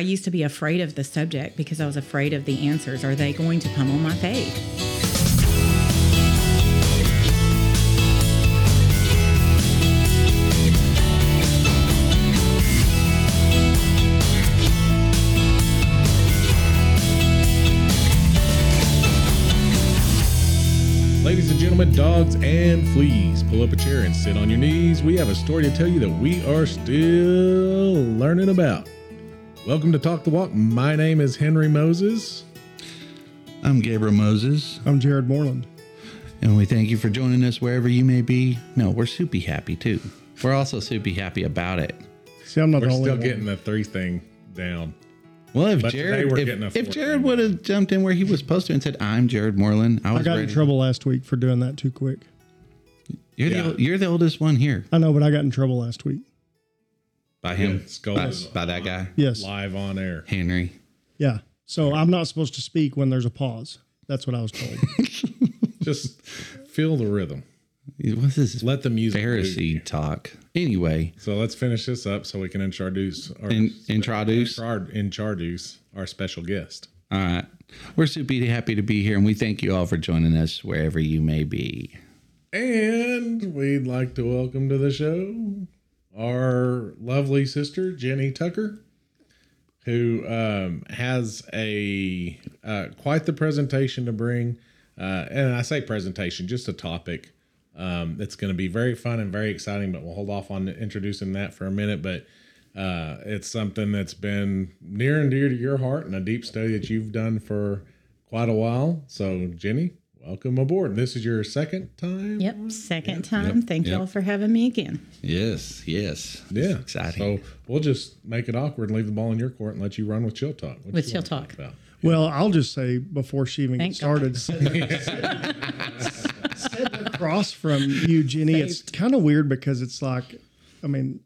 I used to be afraid of the subject because I was afraid of the answers. Are they going to pummel my faith? Ladies and gentlemen, dogs and fleas, pull up a chair and sit on your knees. We have a story to tell you that we are still learning about. Welcome to Talk the Walk. My name is Henry Moses. I'm Gabriel Moses, I'm Jared Moreland. and we thank you for joining us wherever you may be. No, we're soupy happy too. We're also soupy happy about it. See, I'm not We're the only still one. getting the three thing down. Well, if But Jared, if, if Jared would have jumped in where he was supposed to and said, "I'm Jared Moreland," I I was got in ready. trouble last week for doing that too quick. You're Yeah. the you're the oldest one here I know, but I got in trouble last week. By him, Yeah, Skull by, by that guy, Yes. Live on air. Henry. Yeah. So I'm not supposed to speak when there's a pause. That's what I was told. Just feel the rhythm. What's this Let the music. Pharisee you. talk? Anyway, So let's finish this up so we can introduce our in, introduce. intro- introduce our special guest. All right, we're super happy to be here, and we thank you all for joining us wherever you may be. And we'd like to welcome to the show our lovely sister, Jenny Tucker, who um, has a uh, quite the presentation to bring. Uh, and I say presentation, just a topic um, that's going to be very fun and very exciting, but we'll hold off on introducing that for a minute. But uh, it's something that's been near and dear to your heart and a deep study that you've done for quite a while. So, Jenny, welcome aboard. This is your second time. Yep, second time. Thank yep. y'all for having me again. Yes, yes, Yeah, It's exciting. So we'll just make it awkward and leave the ball in your court and let you run with chill talk. What With you chill wanna talk. about? well, I'll just say before she even Thank gets started, sitting, sitting across from you, Jenny, it's kind of weird because it's like, I mean,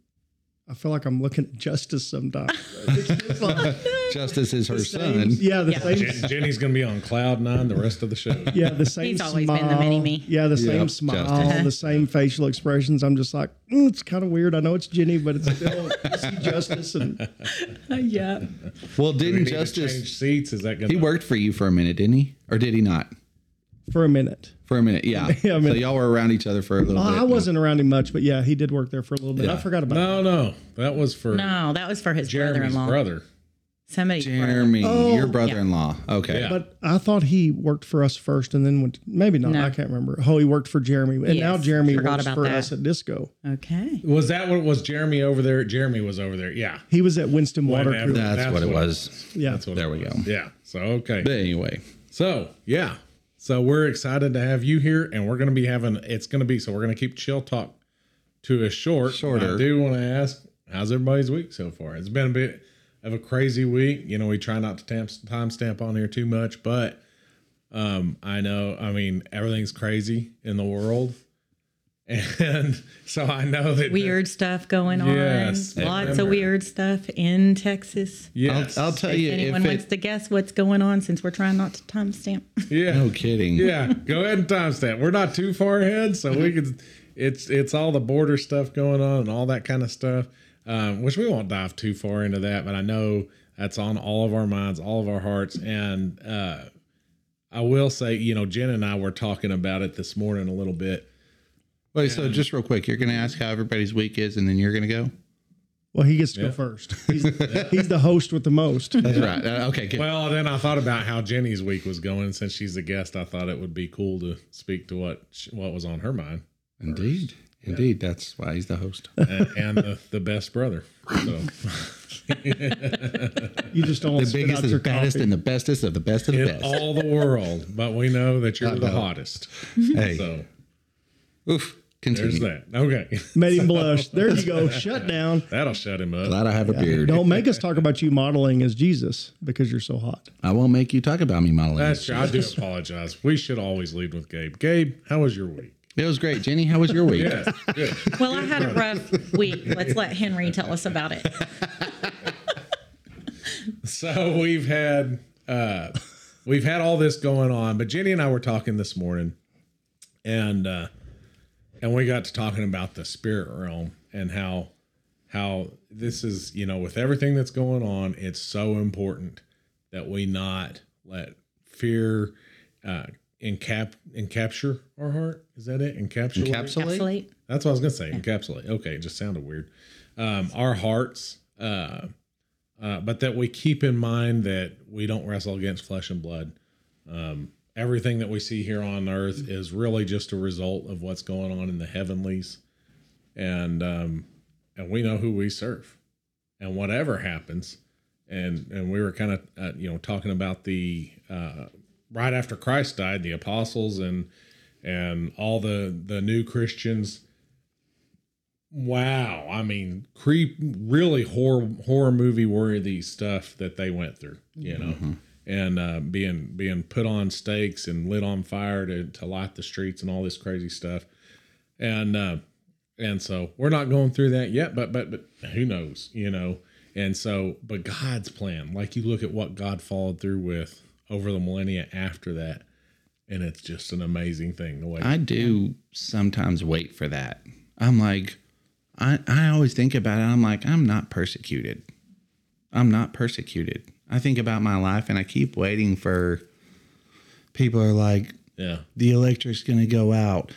I feel like I'm looking at justice sometimes. It's just like, Justice is her same- son. yeah, the Yeah. same. Jen- Jenny's gonna be on cloud nine the rest of the show. Yeah, the same. He's always smile. been the mini-me. Yeah, the same Yep, smile, Justice. the same facial expressions. I'm just like, mm, it's kind of weird. I know it's Jenny, but it's still I see justice and yeah. Well, we didn't need to Justice? change seats? Is that gonna? He worked for you for a minute, didn't he? Or did he not? For a minute. For a minute, yeah. Yeah, I mean- so y'all were around each other for a little Uh, bit. I wasn't around him much, but yeah, he did work there for a little bit. I forgot about No, no, that was for No, that was for his Jeremy's brother-in-law. brother. Somebody's brother. Jeremy, Oh, your brother-in-law. Okay. Yeah. But I thought he worked for us first and then went. maybe not. No. I can't remember. Oh, he worked for Jeremy, and now Jeremy forgot works for that. us at Disco. Okay. Was that what was Jeremy over there? Jeremy was over there. Yeah, He was at Winston Water Whenever. That's, That's what it what it was. Yeah, that's what. There it we was. go. Yeah. So okay. But anyway, So yeah. So we're excited to have you here, and we're gonna be having. It's gonna be so we're gonna keep chill talk to a short. Shorter. I do want to ask, how's everybody's week so far? It's been a bit of a crazy week. You know, we try not to tam- timestamp on here too much, but um, I know. I mean, everything's crazy in the world, and so I know that Weird stuff going on. Yes, Lots remember. of weird stuff in Texas. Yes, I'll, I'll tell If you anyone if wants to guess what's going on, since we're trying not to timestamp. yeah, No kidding. yeah. Go ahead and timestamp. We're not too far ahead, so we could. It's it's all the border stuff going on and all that kind of stuff, um, which we won't dive too far into that. But I know that's on all of our minds, all of our hearts, and uh, I will say, you know, Jen and I were talking about it this morning a little bit. Wait, so just real quick, you're going to ask how everybody's week is, and then you're going to go. Well, he gets to Yeah. go first. He's, he's the host with the most. That's right. Uh, okay. Good. Well, then I thought about how Jenny's week was going. Since she's a guest, I thought it would be cool to speak to what sh- what was on her mind. Indeed. Indeed. That's why he's the host. and, and the, the best brother. So You just don't The spit biggest out and your the baddest coffee. and the bestest of the best of the in best. all the world, but we know that you're the hottest. hey. So Oof. Continue. there's that. Okay, Made him blush. There you go. Shut down. that'll shut him up. Glad I have a beard. Don't make us talk about you modeling as Jesus because you're so hot. I won't make you talk about me modeling. That's true. I do apologize. We should always lead with Gabe. Gabe, how was your week? It was great. Jenny, how was your week? Yes, good. Well, I had a rough week. Let's let Henry tell us about it. So we've had uh we've had all this going on, but Jenny and I were talking this morning, and uh and we got to talking about the spirit realm and how how this is, you know, with everything that's going on, it's so important that we not let fear uh, encap encapture our heart. Is that it? Encapsulate. Encapsulate? Encapsulate. That's what I was gonna say. Encapsulate. Okay, it just sounded weird. Um, our hearts, uh, uh, but that we keep in mind that we don't wrestle against flesh and blood. Um, everything that we see here on earth is really just a result of what's going on in the heavenlies, and um, and we know who we serve, and whatever happens, and and we were kind of uh, you know talking about the uh, right after Christ died, the apostles and and all the the new Christians. Wow, I mean, creep, really horror horror movie worthy stuff that they went through, you know, and uh, being being put on stakes and lit on fire to to light the streets and all this crazy stuff, and uh, and so we're not going through that yet, but but but who knows, you know, and so but God's plan, like you look at what God followed through with over the millennia after that, and it's just an amazing thing the way I do sometimes wait for that. I'm like, I, I always think about it. I'm like, I'm not persecuted. I'm not persecuted. I think about my life and I keep waiting for people are like, yeah the electric's going to go out.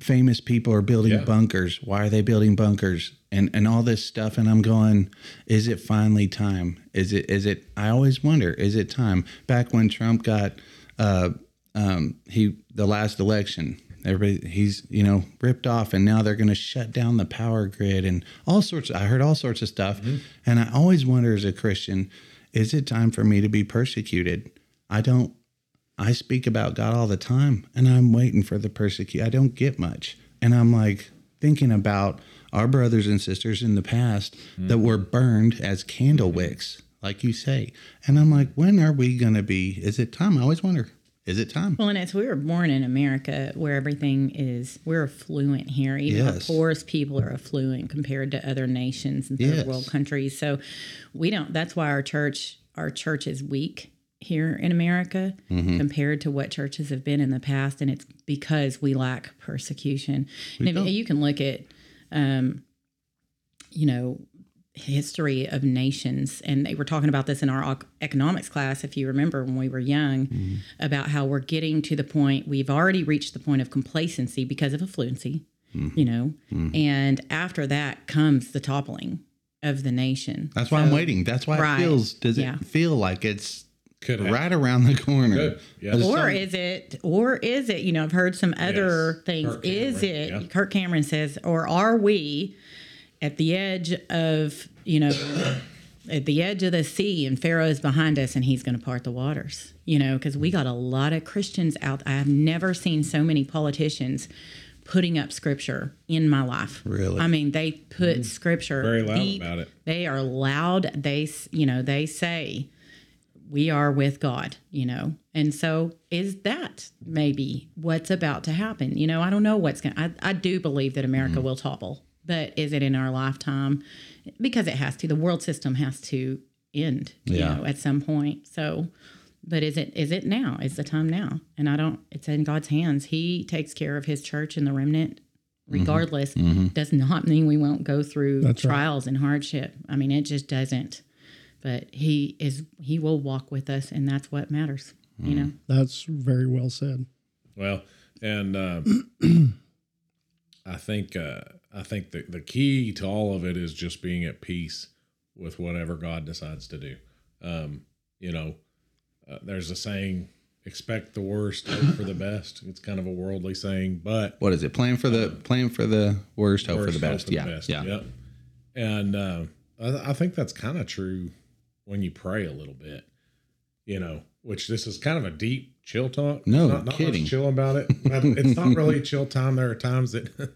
Famous people are building Yeah. bunkers. Why are they building bunkers? And and all this stuff. And I'm going, is it finally time? Is it is it? I always wonder, is it time? Back when Trump got, uh, um, he the last election, everybody he's you know ripped off, and now they're going to shut down the power grid and all sorts. I heard all sorts of stuff, and I always wonder as a Christian, is it time for me to be persecuted? I don't I speak about God all the time and I'm waiting for the persecute. I don't get much. And I'm like thinking about our brothers and sisters in the past mm. that were burned as candle wicks, like you say. And I'm like, when are we going to be? Is it time? I always wonder, is it time? Well, and it's we were born in America where everything is we're affluent here. Even Yes. the poorest people are affluent compared to other nations and third Yes. world countries. So we don't. That's why our church our church is weak here in America Mm-hmm. compared to what churches have been in the past, and it's because we lack persecution. and if, you can look at, um, you know, history of nations and they were talking about this in our economics class if you remember when we were young mm-hmm. about how we're getting to the point we've already reached the point of complacency because of affluency mm-hmm. you know mm-hmm. and after that comes the toppling of the nation That's why I'm waiting. That's why Right. it feels, does Yeah. it feel like it's Could happen. right around the corner? Good. Yeah. Or some- is it or is it you know i've heard some other Yes. things Kirk is Cameron, it yeah. kirk cameron says or are we at the edge of you know at the edge of the sea and pharaoh is behind us and he's going to part the waters you know because we got a lot of christians out i have never seen so many politicians putting up scripture in my life Really? i mean they put scripture Very loud deep- about it. they are loud they you know they say we are with God, you know. And so is that maybe what's about to happen? You know, I don't know what's going to I I do believe that America Mm-hmm. will topple. But is it in our lifetime? Because it has to. The world system has to end, Yeah. you know, at some point. So but is it is it now? Is the time now? And I don't it's in God's hands. He takes care of his church and the remnant Mm-hmm. regardless. Does not mean we won't go through That's right. trials and hardship. I mean, it just doesn't but he is he will walk with us and that's what matters you know That's very well said. Well, and uh, I think uh, I think the the key to all of it is just being at peace with whatever God decides to do. Um, you know, uh, there's a saying: "Expect the worst, hope for the best." It's kind of a worldly saying, but What is it? Plan for the plan for the worst, hope for the best. for yeah, the best. yeah. Yep. And uh, I, I think that's kind of true when you pray a little bit. You know, which this is kind of a deep chill talk. No not, not kidding. Much chill about it. It's not really chill time. There are times that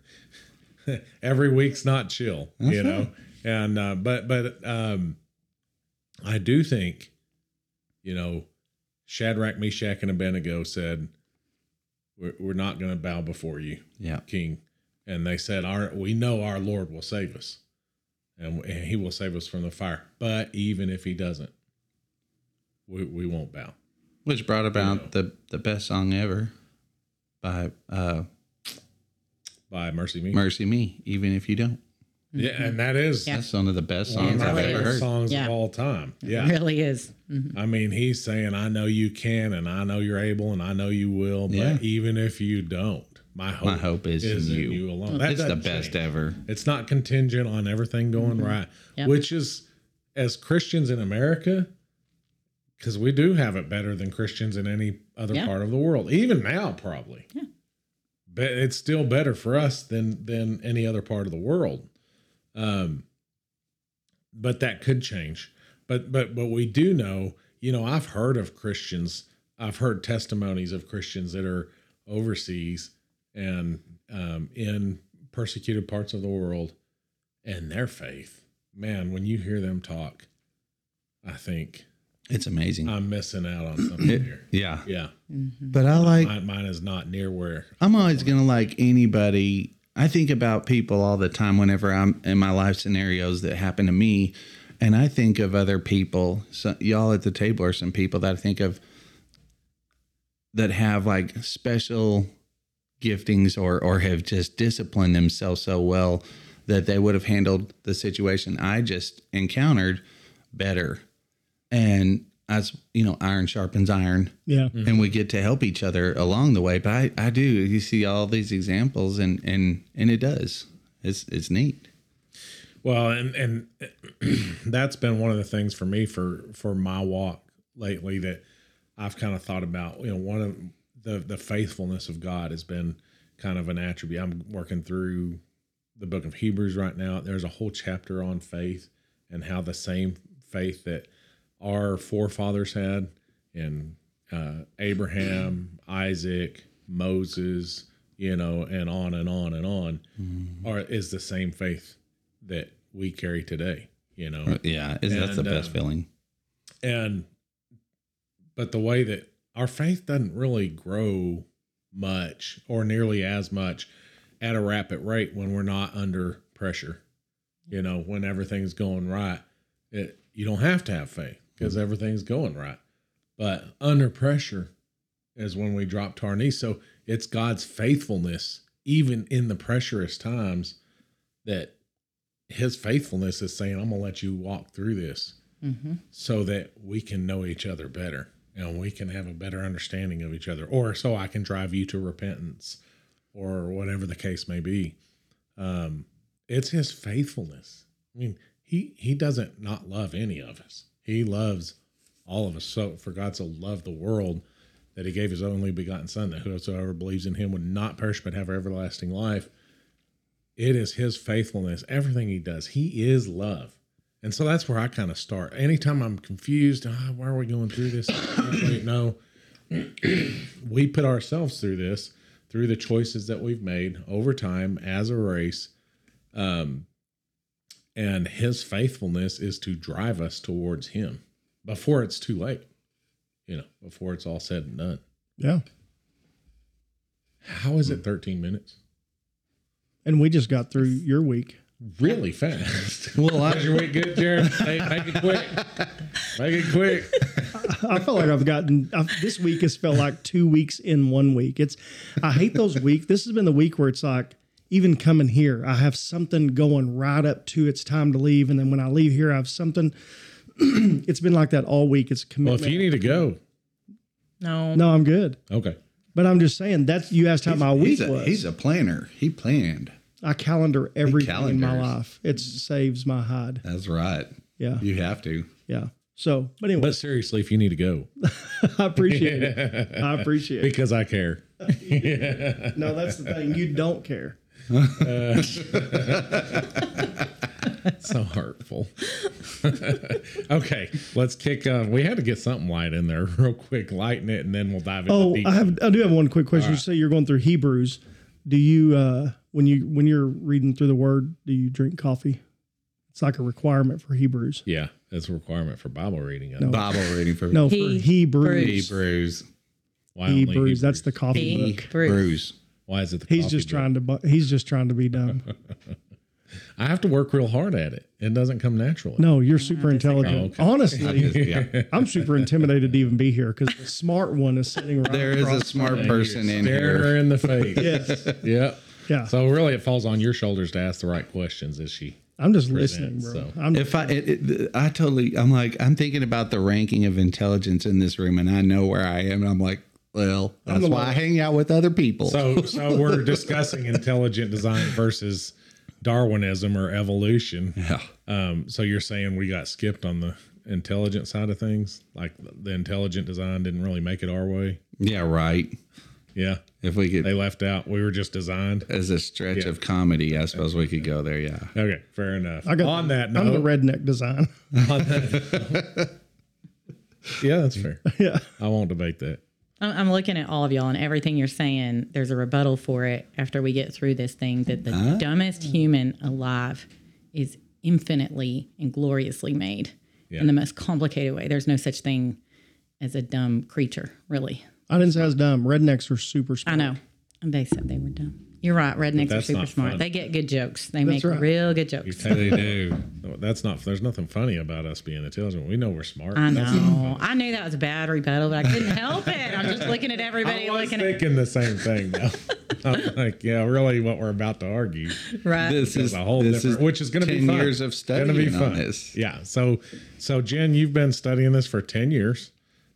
every week's not chill. you know, and uh, but but um, I do think, you know, Shadrach, Meshach, and Abednego said, "We're, we're not going to bow before you." Yeah. king and they said our we know our lord will save us and and he will save us from the fire but even if he doesn't we, we won't bow Which brought about the the best song ever by uh by mercy me Mercy Me, even if you don't. Yeah, and that is That's one of the best songs I've ever heard. songs Yeah. of all time. It Yeah. really is. Mhm. I mean, he's saying, I know you can, and I know you're able, and I know you will, but Yeah. even if you don't, my hope, My hope is in in you. you alone. That It's the best change. ever. It's not contingent on everything going right, Yep. which is, as Christians in America, because we do have it better than Christians in any other Yeah. part of the world, even now, probably. Yeah. But it's still better for us than than any other part of the world. Um, but that could change. But but but we do know, you know, I've heard of Christians, I've heard testimonies of Christians that are overseas and um, in persecuted parts of the world, and their faith, man, when you hear them talk, I think It's amazing. I'm missing out on something here. yeah. Yeah, mm-hmm. But I like mine, mine is not near where. I'm always going to like anybody. I think about people all the time whenever I'm in my life scenarios that happen to me. And I think of other people. So y'all at the table are some people that I think of that have like special giftings or or have just disciplined themselves so well that they would have handled the situation I just encountered better. And as you know, iron sharpens iron Yeah. Mm-hmm. and we get to help each other along the way. But I, I do. You see all these examples, and and and it does. It's it's neat. Well, and and that's been one of the things for me for for my walk lately that I've kind of thought about. You know, one of the the faithfulness of God has been kind of an attribute. I'm working through the book of Hebrews right now. There's a whole chapter on faith and how the same faith that our forefathers had in uh, Abraham, Isaac, Moses, you know, and on and on and on, are is the same faith that we carry today. You know, Yeah, is that's the best um, feeling. and but the way that our faith doesn't really grow much or nearly as much at a rapid rate when we're not under pressure you know when everything's going right it you don't have to have faith because everything's going right. But under pressure is when we drop to our knees. So it's god's faithfulness even in the pressurous times that his faithfulness is saying i'm gonna let you walk through this Mm-hmm. so that we can know each other better and we can have a better understanding of each other or so i can drive you to repentance or whatever the case may be. Um it's his faithfulness. I mean he he doesn't not love any of us he loves all of us so for god so loved the world that he gave his only begotten son that whosoever believes in him would not perish but have everlasting life it is his faithfulness everything he does he is love and so that's where I kind of start. Anytime I'm confused, ah, why are we going through this? No, we put ourselves through this through the choices that we've made over time as a race. Um, and his faithfulness is to drive us towards him before it's too late, you know, before it's all said and done. Yeah. How is it 13 minutes? And we just got through your week. Really fast. Well, I, How's your week good, Jared? Hey, make it quick. Make it quick. I feel like I've gotten I've, this week has felt like two weeks in one week. It's I hate those weeks. This has been the week where it's like even coming here, I have something going right up to it's time to leave, and then when I leave here, I have something. it's been like that all week. It's a Well, if you need to go, No. no, I'm good. okay. But I'm just saying that's you asked how my week he's a, was. he's a planner. He planned. I calendar everything in my life. It saves my hide. That's right. Yeah, You have to. yeah. So, but anyway, But seriously, if you need to go, I appreciate it. I appreciate it. because I care. No, that's the thing. You don't care. so hurtful. okay, let's kick. Uh, we had to get something light in there real quick, lighten it, and then we'll dive into Oh, deep. I have. I do have one quick question. You say you're going through Hebrews. Do you, uh, when you when you're reading through the Word, do you drink coffee? It's like a requirement for Hebrews. yeah, it's a requirement for Bible reading. No. Bible reading for No, for He- Hebrews. Hebrews. Why only Hebrews. That's the coffee He- book. Bruce. Hebrews. Why is it? The He's coffee just book? trying to. He's just trying to be dumb. I have to work real hard at it. It doesn't come naturally. No, you're super intelligent. Oh, okay. Honestly, Yeah. I'm super intimidated to even be here because the smart one is sitting right. There is a smart person in Staring here. her in the face. Yes. Yep. Yeah. So really, it falls on your shoulders to ask the right questions. Is she? I'm just listening, bro. so. I'm If I, it, it, I totally, I'm like, I'm thinking about the ranking of intelligence in this room, and I know where I am. And I'm like, well, that's the why I lowest. hang out with other people. So so we're discussing intelligent design versus Darwinism or evolution. yeah, Um, so you're saying we got skipped on the intelligent side of things, like the intelligent design didn't really make it our way. yeah, right. Yeah, If we could, they left out. We were just designed. as a stretch Yeah. of comedy, I suppose we could go there. Yeah. Okay, fair enough. I got on that I'm the redneck design. on that- yeah, that's fair. yeah. I won't debate that. I'm I'm looking at all of y'all and everything you're saying. There's a rebuttal for it after we get through this thing that the dumbest human alive is infinitely and gloriously made Yeah. in the most complicated way. There's no such thing as a dumb creature, really. I didn't say I was dumb. Rednecks are super smart. I know. They said they were dumb. You're right. Rednecks are super smart. fun. They get good jokes. They make right. real good You jokes. totally do. That's not. There's nothing funny about us being intelligent. We know we're smart. I know. I knew that was a bad rebuttal, but I couldn't help it. I'm just looking at everybody I was looking at thinking the same thing. Though. I'm like, yeah, really, what we're about to argue right. This is is a whole this different, is which is going to be 10 fun. years of Gonna be studying on fun. this. Yeah. So, so Jen, you've been studying this for ten years,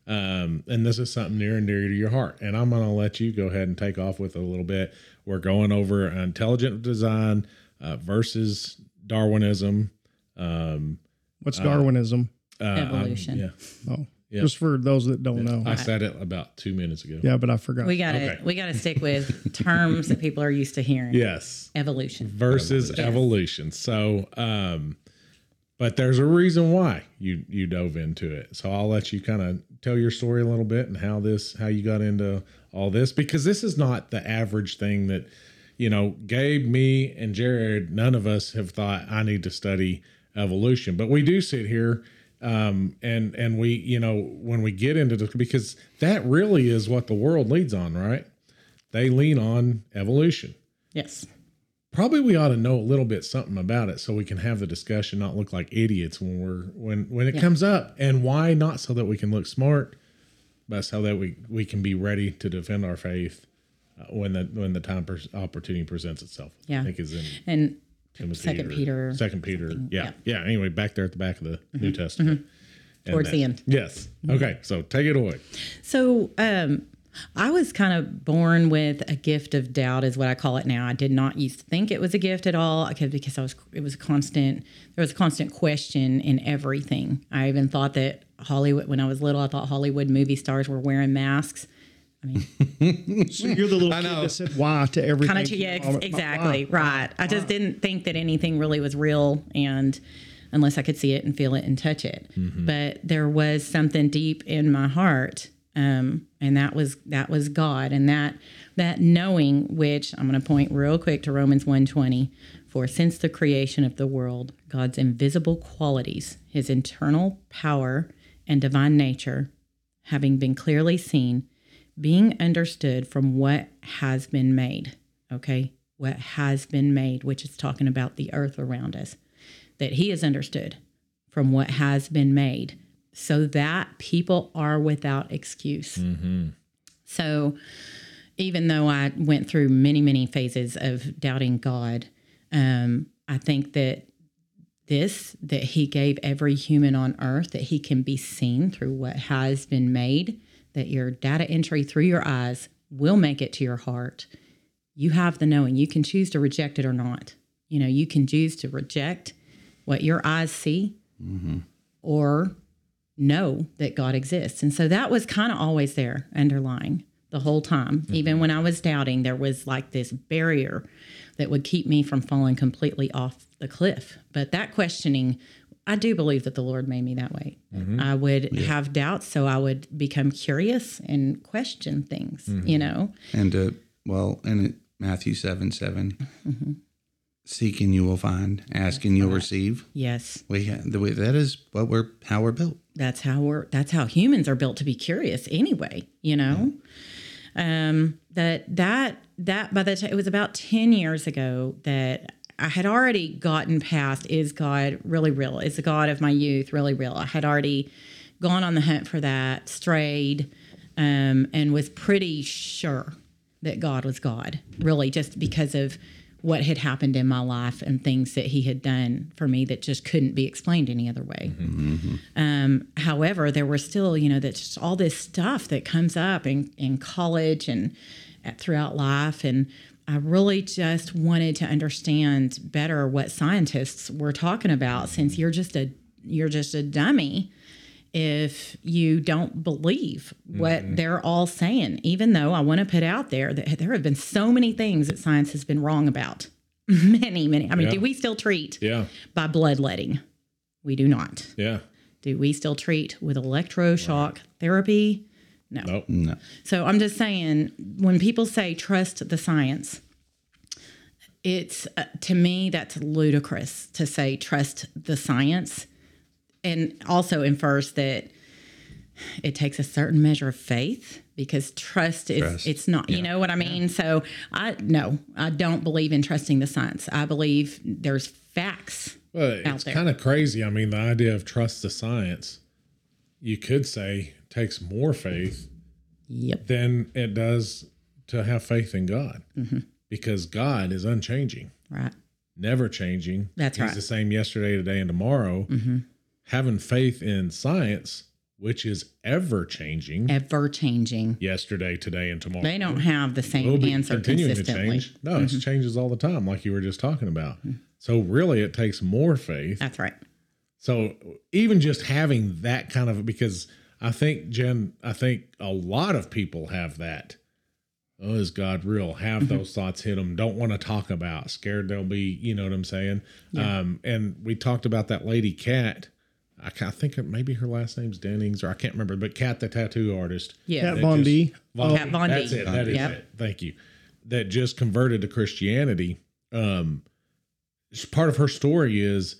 um, and this is something near and dear to your heart. And I'm going to let you go ahead and take off with it a little bit. We're going over intelligent design uh, versus Darwinism. Um, What's Darwinism? uh, I'm- Evolution. yeah, oh, yeah. just for those that don't know. I said it about two minutes ago. yeah, but I forgot. We got to Okay. we got to stick with terms that people are used to hearing. Yes. Evolution. versus evolution. So, um, but there's a reason why you you dove into it. So I'll let you kind of tell your story a little bit and how this how you got into all this because this is not the average thing that you know Gabe, me, and Jared. None of us have thought I need to study evolution, but we do sit here. Um, and and we you know when we get into this because that really is what the world leads on right they lean on evolution Yes. probably we ought to know a little bit something about it so we can have the discussion not look like idiots when we're when when it comes up and why not so that we can look smart but so that we we can be ready to defend our faith uh, when the when the time pres opportunity presents itself Yeah. i think is in And timothy Second Peter, second peter yeah. yeah anyway back there at the back of the new testament Mm-hmm. Towards that- the end. yes okay so take it away So, um, I was kind of born with a gift of doubt, is what I call it now. I did not used to think it was a gift at all uh, because because I was it was a constant there was a constant question in everything. I even thought that Hollywood when I was little, I thought Hollywood movie stars were wearing masks. I mean, so you're the little kid know. that said why to everything. Kind of, yeah, ex- exactly, right. I just didn't think that anything really was real, and unless I could see it and feel it and touch it. Mm-hmm. But there was something deep in my heart, um, and that was that was God, and that that knowing, which I'm going to point real quick to Romans 1:20, for since the creation of the world, God's invisible qualities, His internal power and divine nature, having been clearly seen being understood from what has been made. Okay. What has been made, which is talking about the earth around us, that he is understood from what has been made so that people are without excuse. So even though I went through many, many phases of doubting God, um, I think that this, that he gave every human on earth, that he can be seen through what has been made, that your data entry through your eyes will make it to your heart. You have the knowing. You can choose to reject it or not. You know, you can choose to reject what your eyes see or know that God exists. And so that was kind of always there underlying the whole time. Even when I was doubting, there was like this barrier that would keep me from falling completely off the cliff. But that questioning, I do believe that the Lord made me that way. I would have doubts, so I would become curious and question things, you know? And uh, well, and it, Matthew seven 7 Mm-hmm. seeking you will find, asking you'll receive. Yes. We ha- the way that is what we're how we're built. That's how we're that's how humans are built to be curious anyway you know? Um that that that by the time it was about 10 years ago that i had already gotten past is god really real? Is the god of my youth really real? I had already gone on the hunt for that strayed um and was pretty sure that God was God, really, just because of what had happened in my life and things that He had done for me that just couldn't be explained any other way. Mm-hmm. Mm-hmm. Um, however, there were still, you know, that's just all this stuff that comes up in, in college and at, throughout life. And I really just wanted to understand better what scientists were talking about since mm-hmm. you're just a you're just a dummy if you don't believe what Mm-hmm. they're all saying, even though I want to put out there that there have been so many things that science has been wrong about. Many, many. I mean, Yeah. do we still treat Yeah. by bloodletting? We do not. Yeah. Do we still treat with electroshock therapy? No. Nope. No. So I'm just saying, when people say trust the science, it's uh, to me that's ludicrous to say trust the science, and also infers that it takes a certain measure of faith because trust is Trust. it's not you know what i mean so i no i don't believe in trusting the science i believe there's facts Well, it's kind of crazy. I mean, the idea of trust the science, you could say takes more faith yep than it does to have faith in God, Mm-hmm. because God is unchanging, right never changing. That's He's right. Mm-hmm. the same yesterday, today, and tomorrow. Having faith in science, which is ever changing, ever changing yesterday, today, and tomorrow. they don't have the same will be answer continuing to change. No, Mm-hmm. it changes all the time, like you were just talking about. So really, it takes more faith. that's right So even just having that kind of because I think Jen, I think a lot of people have that. Oh, is God real? Have Mm-hmm. those thoughts hit them. Don't want to talk about. Scared they'll be. You know what I'm saying? Um, and we talked about that lady Cat. I, I think it, maybe her last name's Dennings, or I can't remember. But Cat, the tattoo artist. yeah Kat Von just- D. Von, Kat Von D. That's it. That is Yep. it. Thank you. That just converted to Christianity. Um, s- part of her story is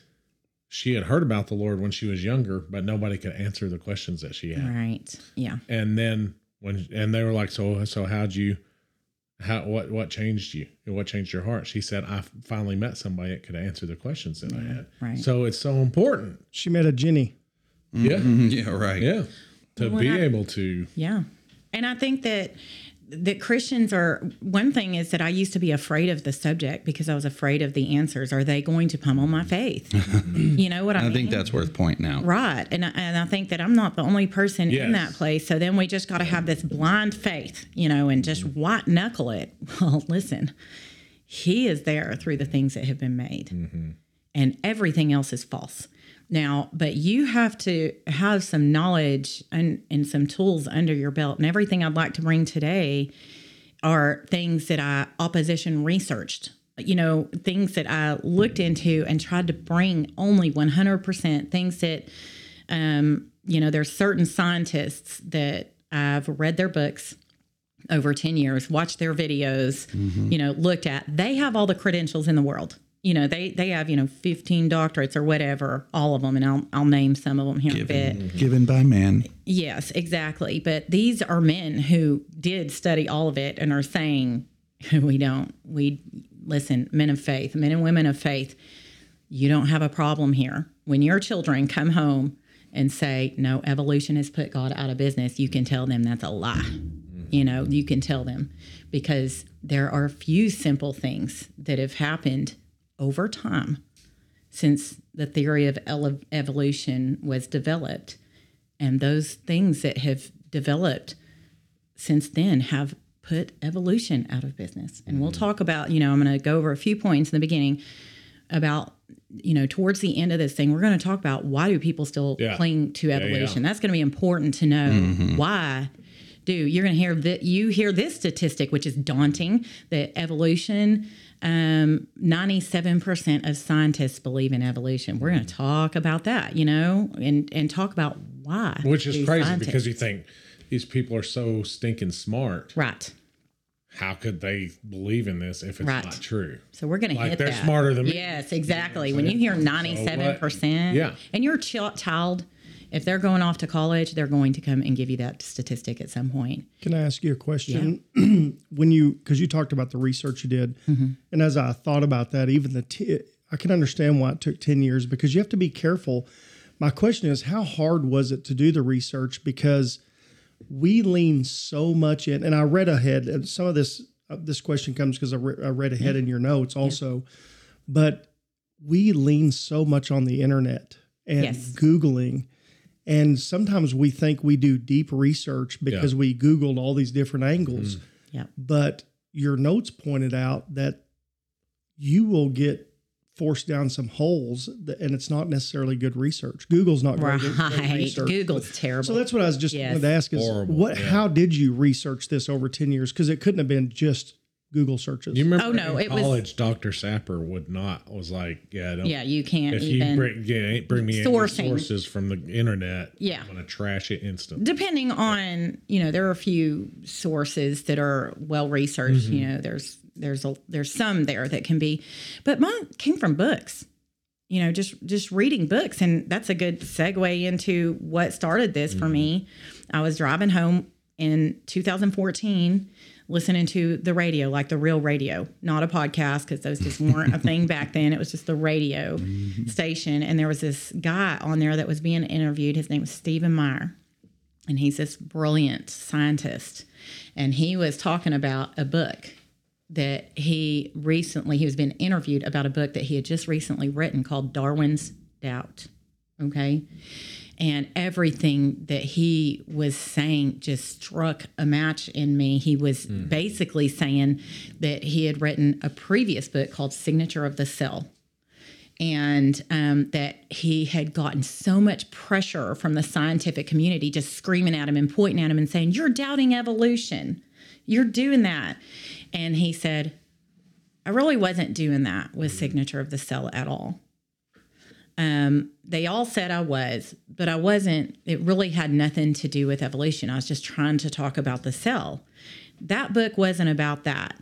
she had heard about the Lord when she was younger, but nobody could answer the questions that she had. right yeah And then when and they were like, "So, so how'd you? How what what changed you? What changed your heart?" She said, "I finally met somebody that could answer the questions that I had." right. So it's so important. She met a Jenny. Yeah, mm-hmm. Yeah, right. yeah, to Well, be I- able to. Yeah. And I think that that Christians are one thing is that I used to be afraid of the subject because I was afraid of the answers. Are they going to pummel my faith? you know what I, I mean? think that's worth pointing out. right. And I, and I think that I'm not the only person Yes. in that place. So then we just got to have this blind faith, you know, and just mm-hmm. white knuckle it. Well, listen, he is there through the things that have been made mm-hmm. and everything else is false. Now, but you have to have some knowledge and, and some tools under your belt. And everything I'd like to bring today are things that I opposition researched, you know, things that I looked into and tried to bring only 100% things that, um, you know, there's certain scientists that I've read their books over 10 years, watched their videos, you know, looked at. They have all the credentials in the world. You know, they they have, you know, 15 doctorates or whatever, all of them, and I'll I'll name some of them here in a bit. Given by man. Yes, exactly. But these are men who did study all of it and are saying we don't. We listen, men of faith, men and women of faith, you don't have a problem here. When your children come home and say, no, evolution has put God out of business, you can tell them that's a lie. Mm-hmm. You know, you can tell them because there are a few simple things that have happened over time since the theory of ele- evolution was developed. And those things that have developed since then have put evolution out of business. And we'll mm-hmm. talk about, you know, I'm going to go over a few points in the beginning about, you know, towards the end of this thing, we're going to talk about why do people still Yeah. cling to yeah. evolution. That's going to be important to know mm-hmm. why do you're going to hear that you hear this statistic which is daunting that evolution um, 97% of scientists believe in evolution we're going to talk about that you know and and talk about why Which is crazy scientists- because you think these people are so stinking smart. right How could they believe in this if it's Right. not true? So we're going to hit they're that. smarter than me. Yes, exactly. when you hear ninety-seven percent, Yeah. and your ch- child, if they're going off to college, they're going to come and give you that statistic at some point. Can I ask you a question? when you, because you talked about the research you did, Mm-hmm. and as I thought about that, even the, t- I can understand why it took 10 years because you have to be careful. My question is, how hard was it to do the research? Because we lean so much in, and I read ahead, and some of this uh, this question comes because I, re- I read ahead in your notes also, but we lean so much on the internet and Yes. googling, and sometimes we think we do deep research because we googled all these different angles, mm-hmm. Yeah. but your notes pointed out that you will get forced down some holes that, and it's not necessarily good research google's not great, great Right. research. Google's terrible. So that's what I was just Yes. wanted to ask is Horrible, what yeah. how did you research this over 10 years because it couldn't have been just Google searches. You remember Oh, no, in it was- college, Dr. Sapper would not was like, yeah, don't, yeah, you can't if even. you bring yeah, bring me any sources from the internet, Yeah. I'm gonna trash it instantly. depending on you know there are a few sources that are well researched mm-hmm. you know there's there's a there's some there that can be but mine came from books you know just just reading books and that's a good segue into what started this for mm-hmm. me i was driving home in 2014 listening to the radio like the real radio not a podcast because those just weren't a thing back then. It was just the radio mm-hmm. station. And there was this guy on there that was being interviewed. His name was stephen meyer. And he's this brilliant scientist. And he was talking about a book that he recently he was being interviewed about a book that he had just recently written called darwin's doubt okay and everything that he was saying just struck a match in me. He was basically saying that he had written a previous book called signature of the cell and um, that he had gotten so much pressure from the scientific community just screaming at him and pointing at him and saying you're doubting evolution. You're doing that. And he said i really wasn't doing that with signature of the cell at all. Um, they all said i was but i wasn't it really had nothing to do with evolution i was just trying to talk about the cell that book wasn't about that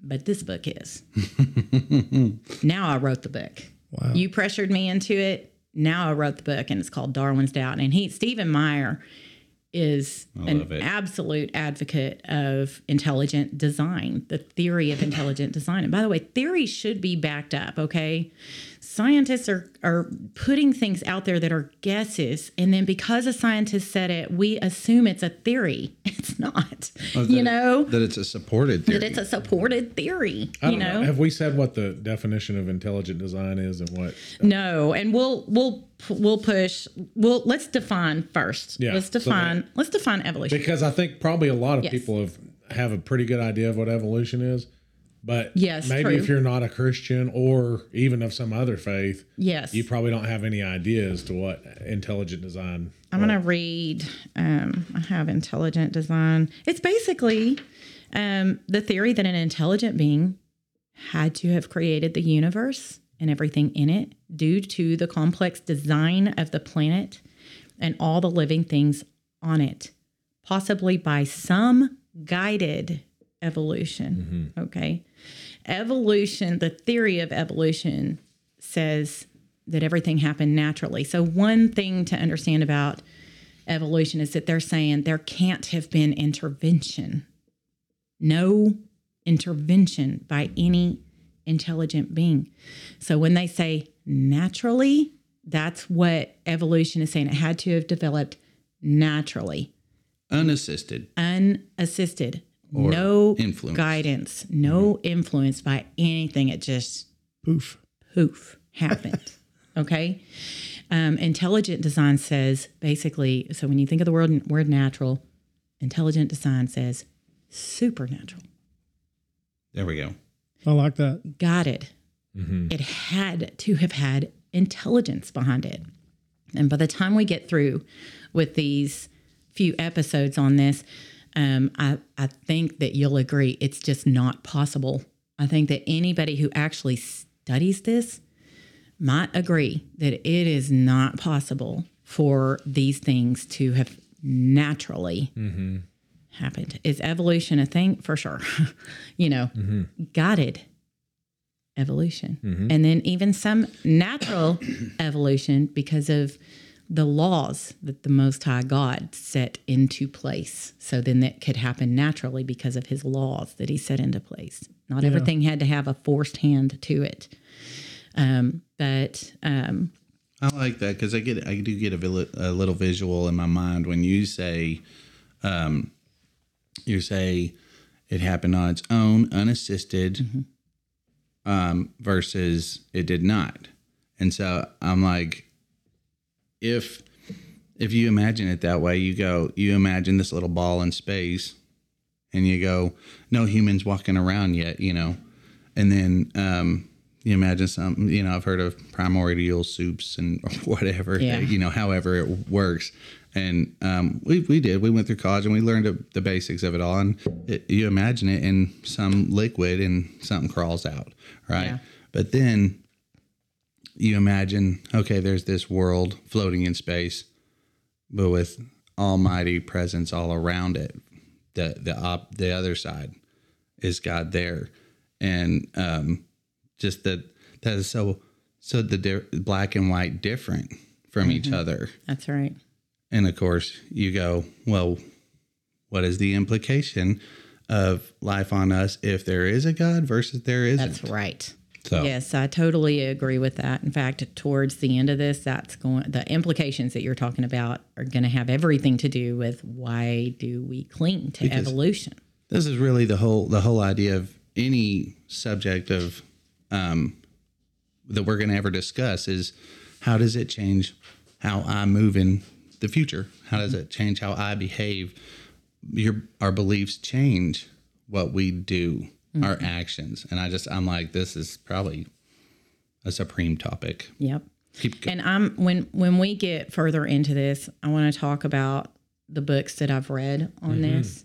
but this book is now I wrote the book. Wow. You pressured me into it. Now I wrote the book, and it's called Darwin's Doubt. And he, Stephen Meyer, is an absolute advocate of intelligent design, the theory of intelligent design. And by the way, theory should be backed up. Okay, scientists are are putting things out there that are guesses, and then because a scientist said it, we assume it's a theory. It's not. Oh, you know that it's a supported theory. that it's a supported theory. You don't know, Have we said what the definition of intelligent design is and what? Uh, no, and we'll we'll we'll push. We'll let's define first. Yeah, let's so define. let's define evolution. Because I think probably a lot of Yes. people have have a pretty good idea of what evolution is, but Yes, maybe true. if you're not a Christian or even of some other faith, yes, you probably don't have any ideas to what intelligent design. I'm gonna read. Um, I have intelligent design. It's basically um, the theory that an intelligent being had to have created the universe and everything in it due to the complex design of the planet and all the living things on it, possibly by some guided evolution. Okay. Evolution, the theory of evolution says that everything happened naturally. So, one thing to understand about evolution is that they're saying there can't have been intervention. No intervention by any intelligent being. So when they say naturally, that's what evolution is saying. It had to have developed naturally, unassisted. unassisted, no influence. guidance, no influence by anything. It just Poof. poof happened. okay. Um, intelligent design says basically, so when you think of the word, word natural, intelligent design says supernatural, There we go. I like that. guided. It had to have had intelligence behind it. And by the time we get through with these few episodes on this, um, I, I think that you'll agree it's just not possible. I think that anybody who actually studies this might agree that it is not possible for these things to have naturally mm-hmm. happened. Is evolution a thing? For sure. you know, mm-hmm. guided evolution. Mm-hmm. And then even some natural evolution because of the laws that the Most High God set into place. So then that could happen naturally because of his laws that he set into place. Not everything had to have a forced hand to it. Um, but um, I like that because I get I do get a, vil- a little visual in my mind when you say um, you say it happened on its own, unassisted, um, versus it did not. And so I'm like, if if you imagine it that way, you go, you imagine this little ball in space, and you go, no humans walking around yet, you know, and then um, you imagine something, you know, I've heard of primordial soups and whatever, Yeah. you know, however it works. And um, we, we did. We went through college and we learned the- the basics of it all. And it, you imagine it in some liquid and something crawls out, right? Yeah. But then you imagine, okay, there's this world floating in space, but with almighty presence all around it. The the op the other side is God there, and um, just that that is so so the di- black and white different from each other. That's right. And of course, you go, well, what is the implication of life on us if there is a God versus there isn't? That's right. So Yes, I totally agree with that. In fact, towards the end of this, that's going the implications that you're talking about are going to have everything to do with why do we cling to evolution? this is really the whole the whole idea of any subject of um, that we're going to ever discuss is how does it change how I move in the future? How does it change how I behave? Your our beliefs change what we do, our mm-hmm. actions, and I just I'm like this is probably a supreme topic. Yep. And I'm when when we get further into this, I want to talk about the books that I've read on mm-hmm. this.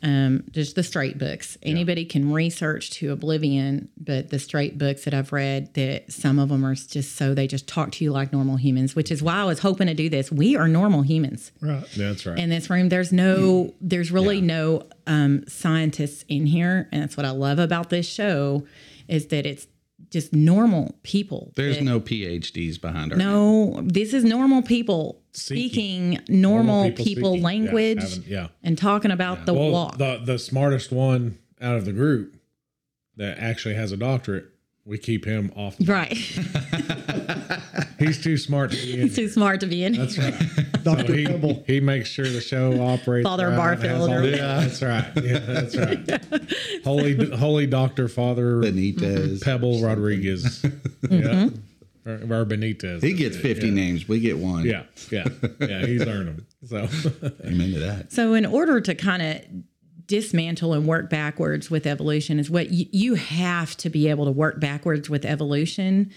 Um, just the straight books. Anybody can research to oblivion, but the straight books that I've read, that some of them are just so they just talk to you like normal humans, which is why I was hoping to do this. We are normal humans Right. That's right. in this room. There's no, there's really no um, scientists in here, and that's what I love about this show, is that it's just normal people. There's that- no PhDs behind our no, this is normal people speaking normal, people, speaking. Language having- Yeah. and talking about the Well, walk. the the smartest one out of the group that actually has a doctorate, we keep him off. right. He's too smart to be in. He's too smart to be in. That's right. Dr. So he, Pebble. he makes sure the show operates. Father right, Barfield has all- Yeah, that's right. Yeah, that's right. Holy, holy Doctor Father Benitez. Pebble Rodriguez. Mm-hmm. Yeah, or, or Benitez. He gets 50 yeah. names. We get one. Yeah, yeah, yeah. He's earned them. So Amen to that. So, in order to kind of dismantle and work backwards with evolution, is what you, you have to be able to work backwards with evolution.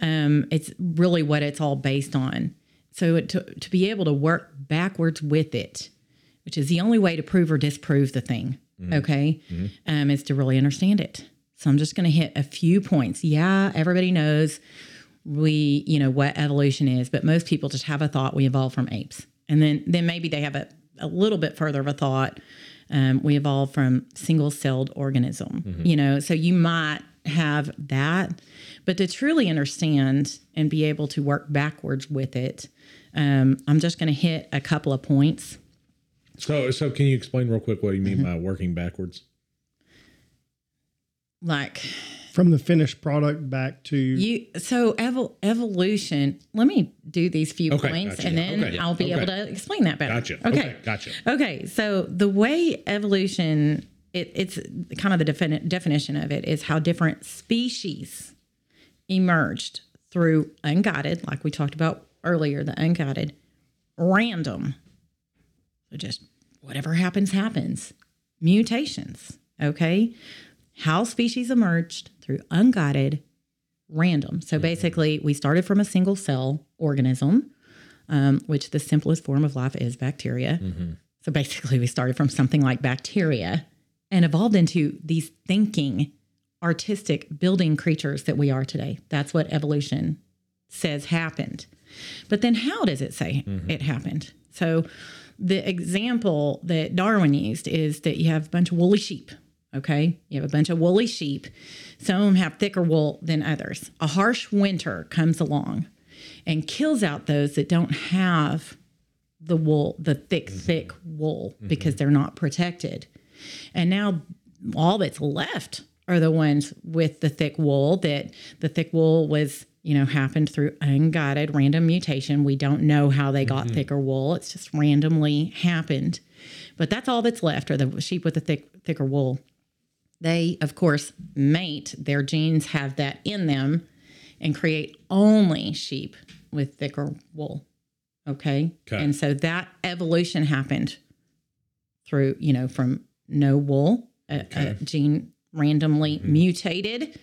Um, it's really what it's all based on. So, to, to be able to work backwards with it, which is the only way to prove or disprove the thing, okay, um, is to really understand it. So, I'm just going to hit a few points. Yeah, everybody knows we you know what evolution is but most people just have a thought we evolved from apes. And then then maybe they have a, a little bit further of a thought um, we evolved from single-celled organism. You know so you might have that but to truly understand and be able to work backwards with it um, i'm just going to hit a couple of points. So, so can you explain real quick what you mean by working backwards? like From the finished product back to You so evol- evolution. Let me do these few Okay, points, gotcha. and then Okay, I'll be okay. able to explain that better. Gotcha. Okay. Gotcha. Okay. So the way evolution, it, it's kind of the defini- definition of it is how different species emerged through unguided, like we talked about earlier, the unguided, random. So just whatever happens, happens. Mutations. Okay. How species emerged through unguided, random. So mm-hmm. basically, we started from a single cell organism, um, which the simplest form of life is bacteria. Mm-hmm. So basically, we started from something like bacteria and evolved into these thinking, artistic, building creatures that we are today. That's what evolution says happened. But then, how does it say mm-hmm. it happened? So, the example that Darwin used is that you have a bunch of woolly sheep. Okay. You have a bunch of woolly sheep. Some of them have thicker wool than others. A harsh winter comes along and kills out those that don't have the wool, the thick, mm-hmm. thick wool, mm-hmm. because they're not protected. And now all that's left are the ones with the thick wool that the thick wool was, you know, happened through unguided random mutation. We don't know how they got mm-hmm. thicker wool. It's just randomly happened. But that's all that's left are the sheep with the thick, thicker wool. They, of course, mate. Their genes have that in them and create only sheep with thicker wool. Okay. Okay. And so that evolution happened through, you know, from no wool, uh, uh, a, a gene randomly mm-hmm. mutated,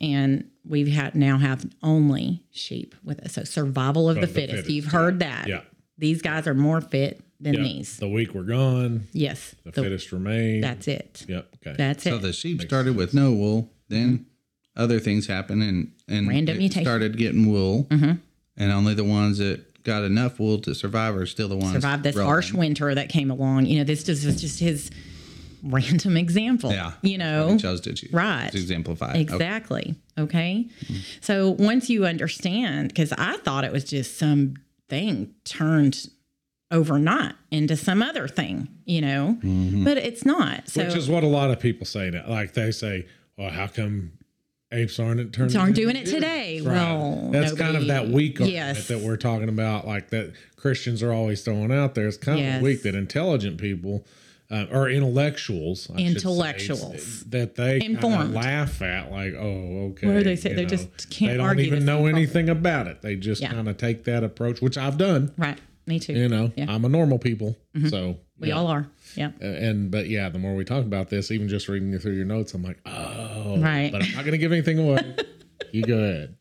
and we've had now have only sheep with it. So survival of the, Of the fittest. fittest, You've heard that. Yeah. These guys are more fit than Yep. these. The week we're gone, Yes. the, the- fittest remain. that's it. Yep. Okay. That's So it. So the sheep started with no wool, then other things happened, and and Random it mutation. started getting wool, mm-hmm. and only the ones that got enough wool to survive are still the ones Survived this rolling. harsh winter that came along. You know, this just was just his random example. Yeah, You know, chose to choose, Right. to exemplify. it. Okay. Exactly. Okay. So once you understand, because I thought it was just some thing turned overnight into some other thing, you know, but it's not. So Which is what a lot of people say now. Like they say, well, how come apes aren't turning? aren't doing it today. Right. Well, that's kind of that weak Yes. that we're talking about, like that Christians are always throwing out there. It's kind Yes. of weak that intelligent people uh, or intellectuals, I should say, Intellectuals. that they Informed. laugh at, like, oh, okay. What do they say? They know, just can't They don't argue even know thing. anything about it. They just Yeah. kind of take that approach, which I've done. Right. Me too. You know, Yeah. Mm-hmm. I'm a normal people, so we yeah. all are. Yeah. And but yeah, the more we talk about this, even just reading through your notes, I'm like, oh, Right. But I'm not going to give anything away. you go ahead.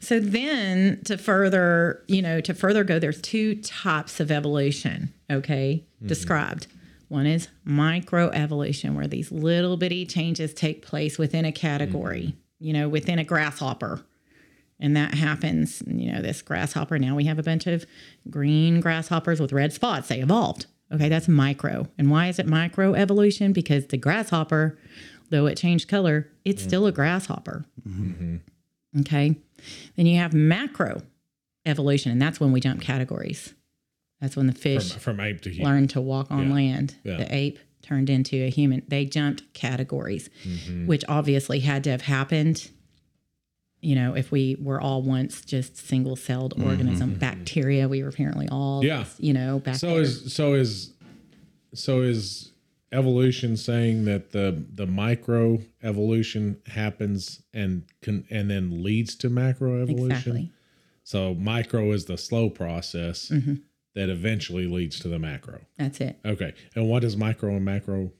So then to further, you know, to further go, there's two types of evolution, okay, described. One is microevolution, where these little bitty changes take place within a category, you know, within a grasshopper. And that happens, you know, this grasshopper. Now we have a bunch of green grasshoppers with red spots. They evolved. Okay, that's micro. And why is it micro evolution? Because the grasshopper, though it changed color, it's still a grasshopper. Okay. Then you have macro evolution, and that's when we jump categories. That's when the From, fish from ape to human. learned to walk on Yeah. land. Yeah. The ape turned into a human. They jumped categories, Mm-hmm. which obviously had to have happened. You know, if we were all once just single celled organism, bacteria, we were apparently all, Mm-hmm. Yeah. you know, back So there. is so is so is evolution saying that the the micro evolution happens and can and then leads to macro evolution. exactly. Mm-hmm. So micro is the slow process that eventually leads to the macro. That's it. Okay. And what is micro and macro?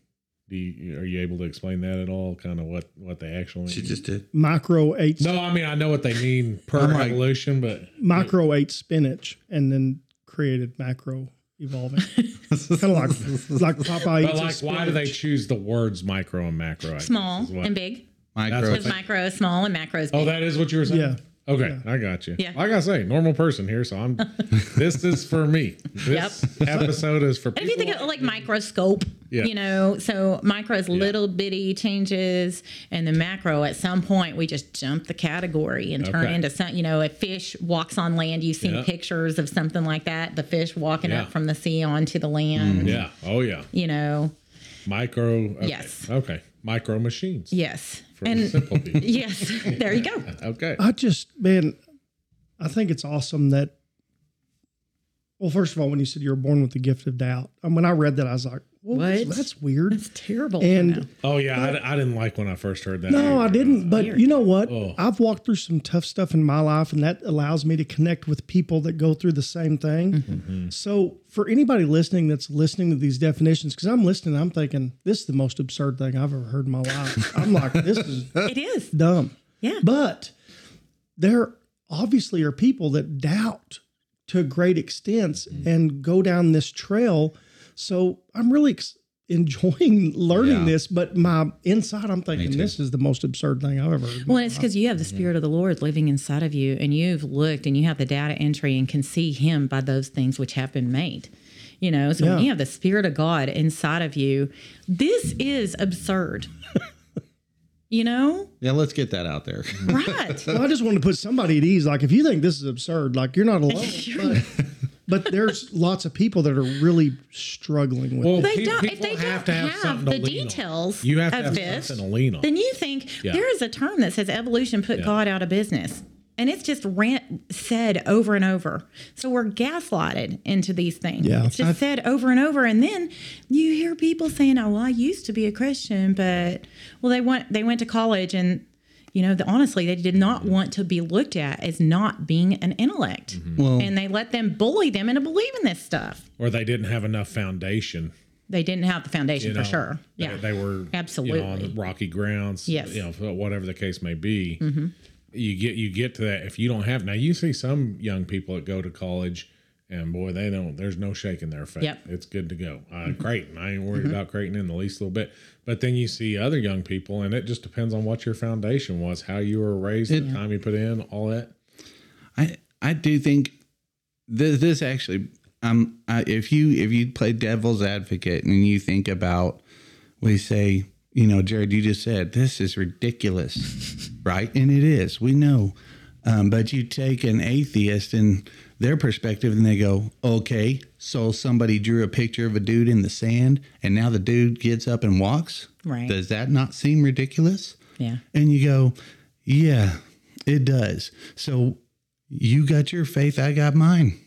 Do you, are you able to explain that at all? Kind of what what they actually She mean? just did. Micro ate No, I mean I know what they mean per I'm like- evolution, but micro ate spinach and then created macro evolving. kind of like like Popeye but like why do they choose the words micro and macro? I Small is what- and big. Micro. That's Because micro is small and macro is oh, big. Oh, that is what you were saying. Yeah. Okay, I got you. Yeah. Like I say, normal person here, so I'm. this is for me. This episode is for if you think of like microscope, Yeah. you know, so micro is little bitty changes, and the macro at some point we just jump the category and turn Okay. into some, you know, a fish walks on land. You've seen Yeah. pictures of something like that, the fish walking Yeah. up from the sea onto the land, mm-hmm. yeah. Oh yeah. you know, Micro. Okay. Yes. Okay. Micro machines. yes. For and simple people. yes, there you go. Okay. I just man, I think it's awesome that. Well, first of all, when you said you were born with the gift of doubt, and when I read that, I was like, well, that's, What? that's weird. It's terrible. And Oh yeah. I, I didn't like when I first heard that. No, I didn't. But Weird. you know what? Oh. I've walked through some tough stuff in my life, and that allows me to connect with people that go through the same thing. Mm-hmm. So, for anybody listening that's listening to these definitions, because I'm listening, I'm thinking this is the most absurd thing I've ever heard in my life. I'm like, this is it is. dumb. Yeah. But there obviously are people that doubt to great extents and go down this trail. So I'm really ex- enjoying learning Yeah. this, but my inside I'm thinking this is the most absurd thing I've ever heard. Well, it's because you have the Spirit of the Lord living inside of you, and you've looked and you have the data entry and can see Him by those things which have been made. You know, so when you have the Spirit of God inside of you, this is absurd. you know, Yeah, let's get that out there. right? Well, I just want to put somebody at ease. Like, if you think this is absurd, like you're not alone. But, but there's lots of people that are really struggling with Well, it. They pe- don't. If they have don't to have, have, something the to details You have to of have this, something to lean on. then you think Yeah. there is a term that says evolution put Yeah. God out of business. and it's just rant said over and over. So we're gaslighted into these things. Yeah. it's just said over and over, and then you hear people saying, "Oh, well, I used to be a Christian, but well, they went they went to college and." You know, the, honestly, they did not want to be looked at as not being an intellect, Well- and they let them bully them into believing this stuff. or they didn't have enough foundation. They didn't have the foundation You for sure. They- Yeah, they, were Absolutely. you know, on the rocky grounds. Yes. Mm-hmm. you know, whatever the case may be. You get you get to that if you don't have now. You see some young people that go to college. And boy, they don't. There's no shaking their faith. Yep. Mm-hmm. It's good to go. Uh, Creighton, I ain't worried about Creighton in the least little bit. But then you see other young people, and it just depends on what your foundation was, how you were raised, the time you put in, all that. I I do think this this actually um I, if you if you play devil's advocate and you think about we say you know Jared you just said this is ridiculous right and it is we know um, but you take an atheist and their perspective and they go okay so somebody drew a picture of a dude in the sand and now the dude gets up and walks Right. does that not seem ridiculous yeah, and you go, yeah, it does. So you got your faith, I got mine.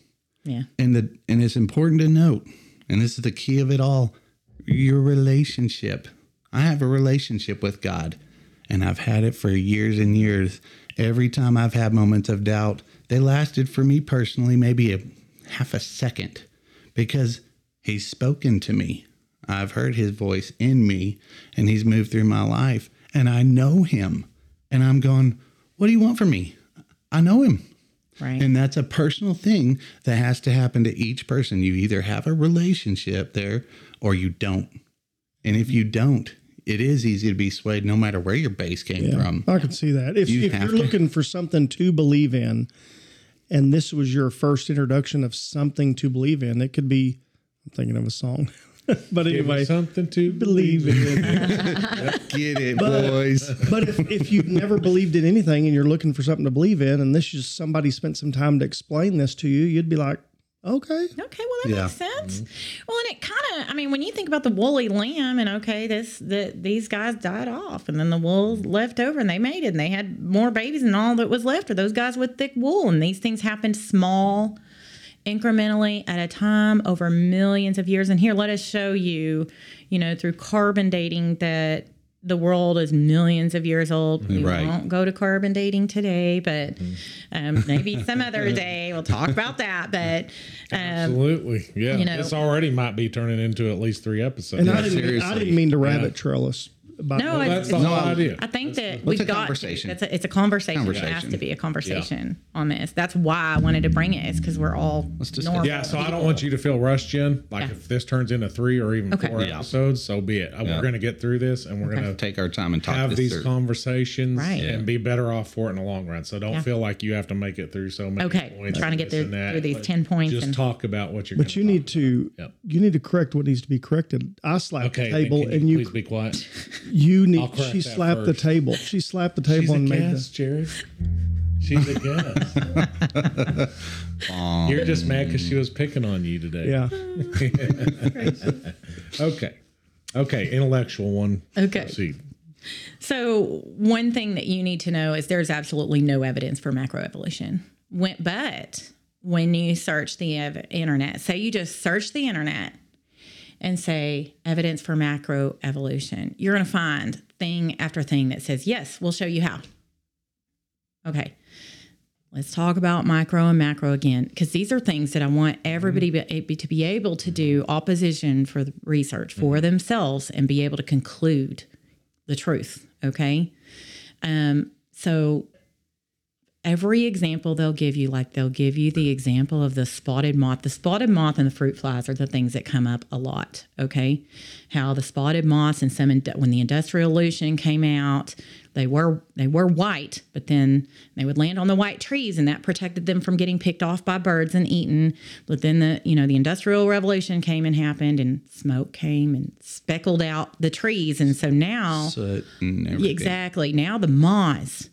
yeah. And the and it's important to note, and this is the key of it all, your relationship. I have a relationship with God, and I've had it for years and years. Every time I've had moments of doubt, they lasted for me personally maybe a half a second because he's spoken to me. I've heard his voice in me and he's moved through my life and I know him. And I'm going, what do you want from me? I know him. Right. And that's a personal thing that has to happen to each person. You either have a relationship there or you don't. And if you don't, it is easy to be swayed no matter where your base came from. I can see that. If, you if you're to. looking for something to believe in, and this was your first introduction of something to believe in, it could be. I'm thinking of a song, but Give me anyway, something to believe in. Get it, boys. but if, if you've never believed in anything and you're looking for something to believe in, and this is somebody spent some time to explain this to you, you'd be like, okay, Okay, well that Yeah. makes sense. Mm-hmm. Well, and it kind of, I mean, when you think about the woolly lamb, and okay, this the these guys died off, and then the wool mm-hmm. left over, and they made it, and they had more babies, and all that was left are those guys with thick wool, and these things happened small, incrementally at a time over millions of years. And here, let us show you, you know, through carbon dating that. The world is millions of years old. We Right. won't go to carbon dating today, but um, maybe some other day we'll talk about that. But um, Absolutely. Yeah. you know- this already might be turning into at least three episodes. and I didn't, I didn't mean to rabbit Yeah. trail us. About No, that. I- That's the it's- whole idea. I think that we've a got conversation. To, it's, a, it's a conversation. It has to be a conversation on this. That's why I wanted to bring it. Is because we're all discuss normal. Yeah, so I don't want you to feel rushed, Jen. Like Yeah. if this turns into three or even Okay. four Yeah. episodes, so be it. Uh, Yeah. We're going to get through this, and we're going to Take our time and talk have this these through. conversations Right. and Yeah. be better off for it in the long run. So don't Yeah. feel like you have to make it through so many Okay, points. trying to get through- that. through these But 10 points Just and- talk about what you're. But you need to you need to correct what needs to be corrected. I slapped Okay, the table and you you please be quiet. you need I'll correct she that slapped the table. She slapped the She's table a and made guest, Jared. She's a guest. You're just mad because she was picking on you today. the yeah. Okay. Okay. Intellectual one. Okay. Proceed. So one thing that you need to know is there's absolutely no evidence for macroevolution. When, but when you search the internet, say you just search the internet and say evidence for macroevolution, you're going to find thing after thing that says, yes, we'll show you how. Okay. Let's talk about micro and macro again, because these are things that I want everybody be, to be able to do opposition for the research for themselves and be able to conclude the truth. Okay. Um, so every example they'll give you, like they'll give you the example of the spotted moth. The spotted moth and the fruit flies are the things that come up a lot. Okay. How the spotted moths and some, when the industrial illusion came out, they were they were white, but then they would land on the white trees, and that protected them from getting picked off by birds and eaten. But then the you know the industrial revolution came and happened, and smoke came and speckled out the trees, and so now Soot and yeah, everything. exactly. Now the moths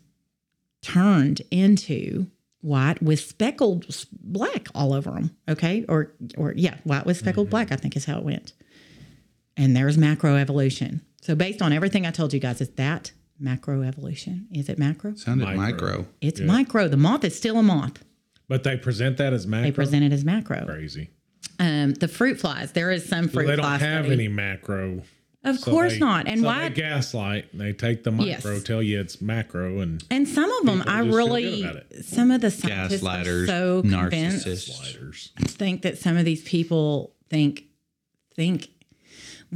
turned into white with speckled black all over them. Okay, or or yeah, white with speckled black. I think is how it went. And there's macroevolution. So based on everything I told you guys, is that macroevolution. Is it macro? Sounded Micro. micro. It's micro. The moth is still a moth. But they present that as macro. They present it as macro. Crazy. Um, the fruit flies. There is some fruit Well, they don't have study. any macro. Of So course they- not. And so why? They gaslight. They take the micro, Yes. tell you it's macro, and and some of them, I just feel really, good about some of the scientists are Gaslighters, so convinced, narcissists. think that some of these people think, think,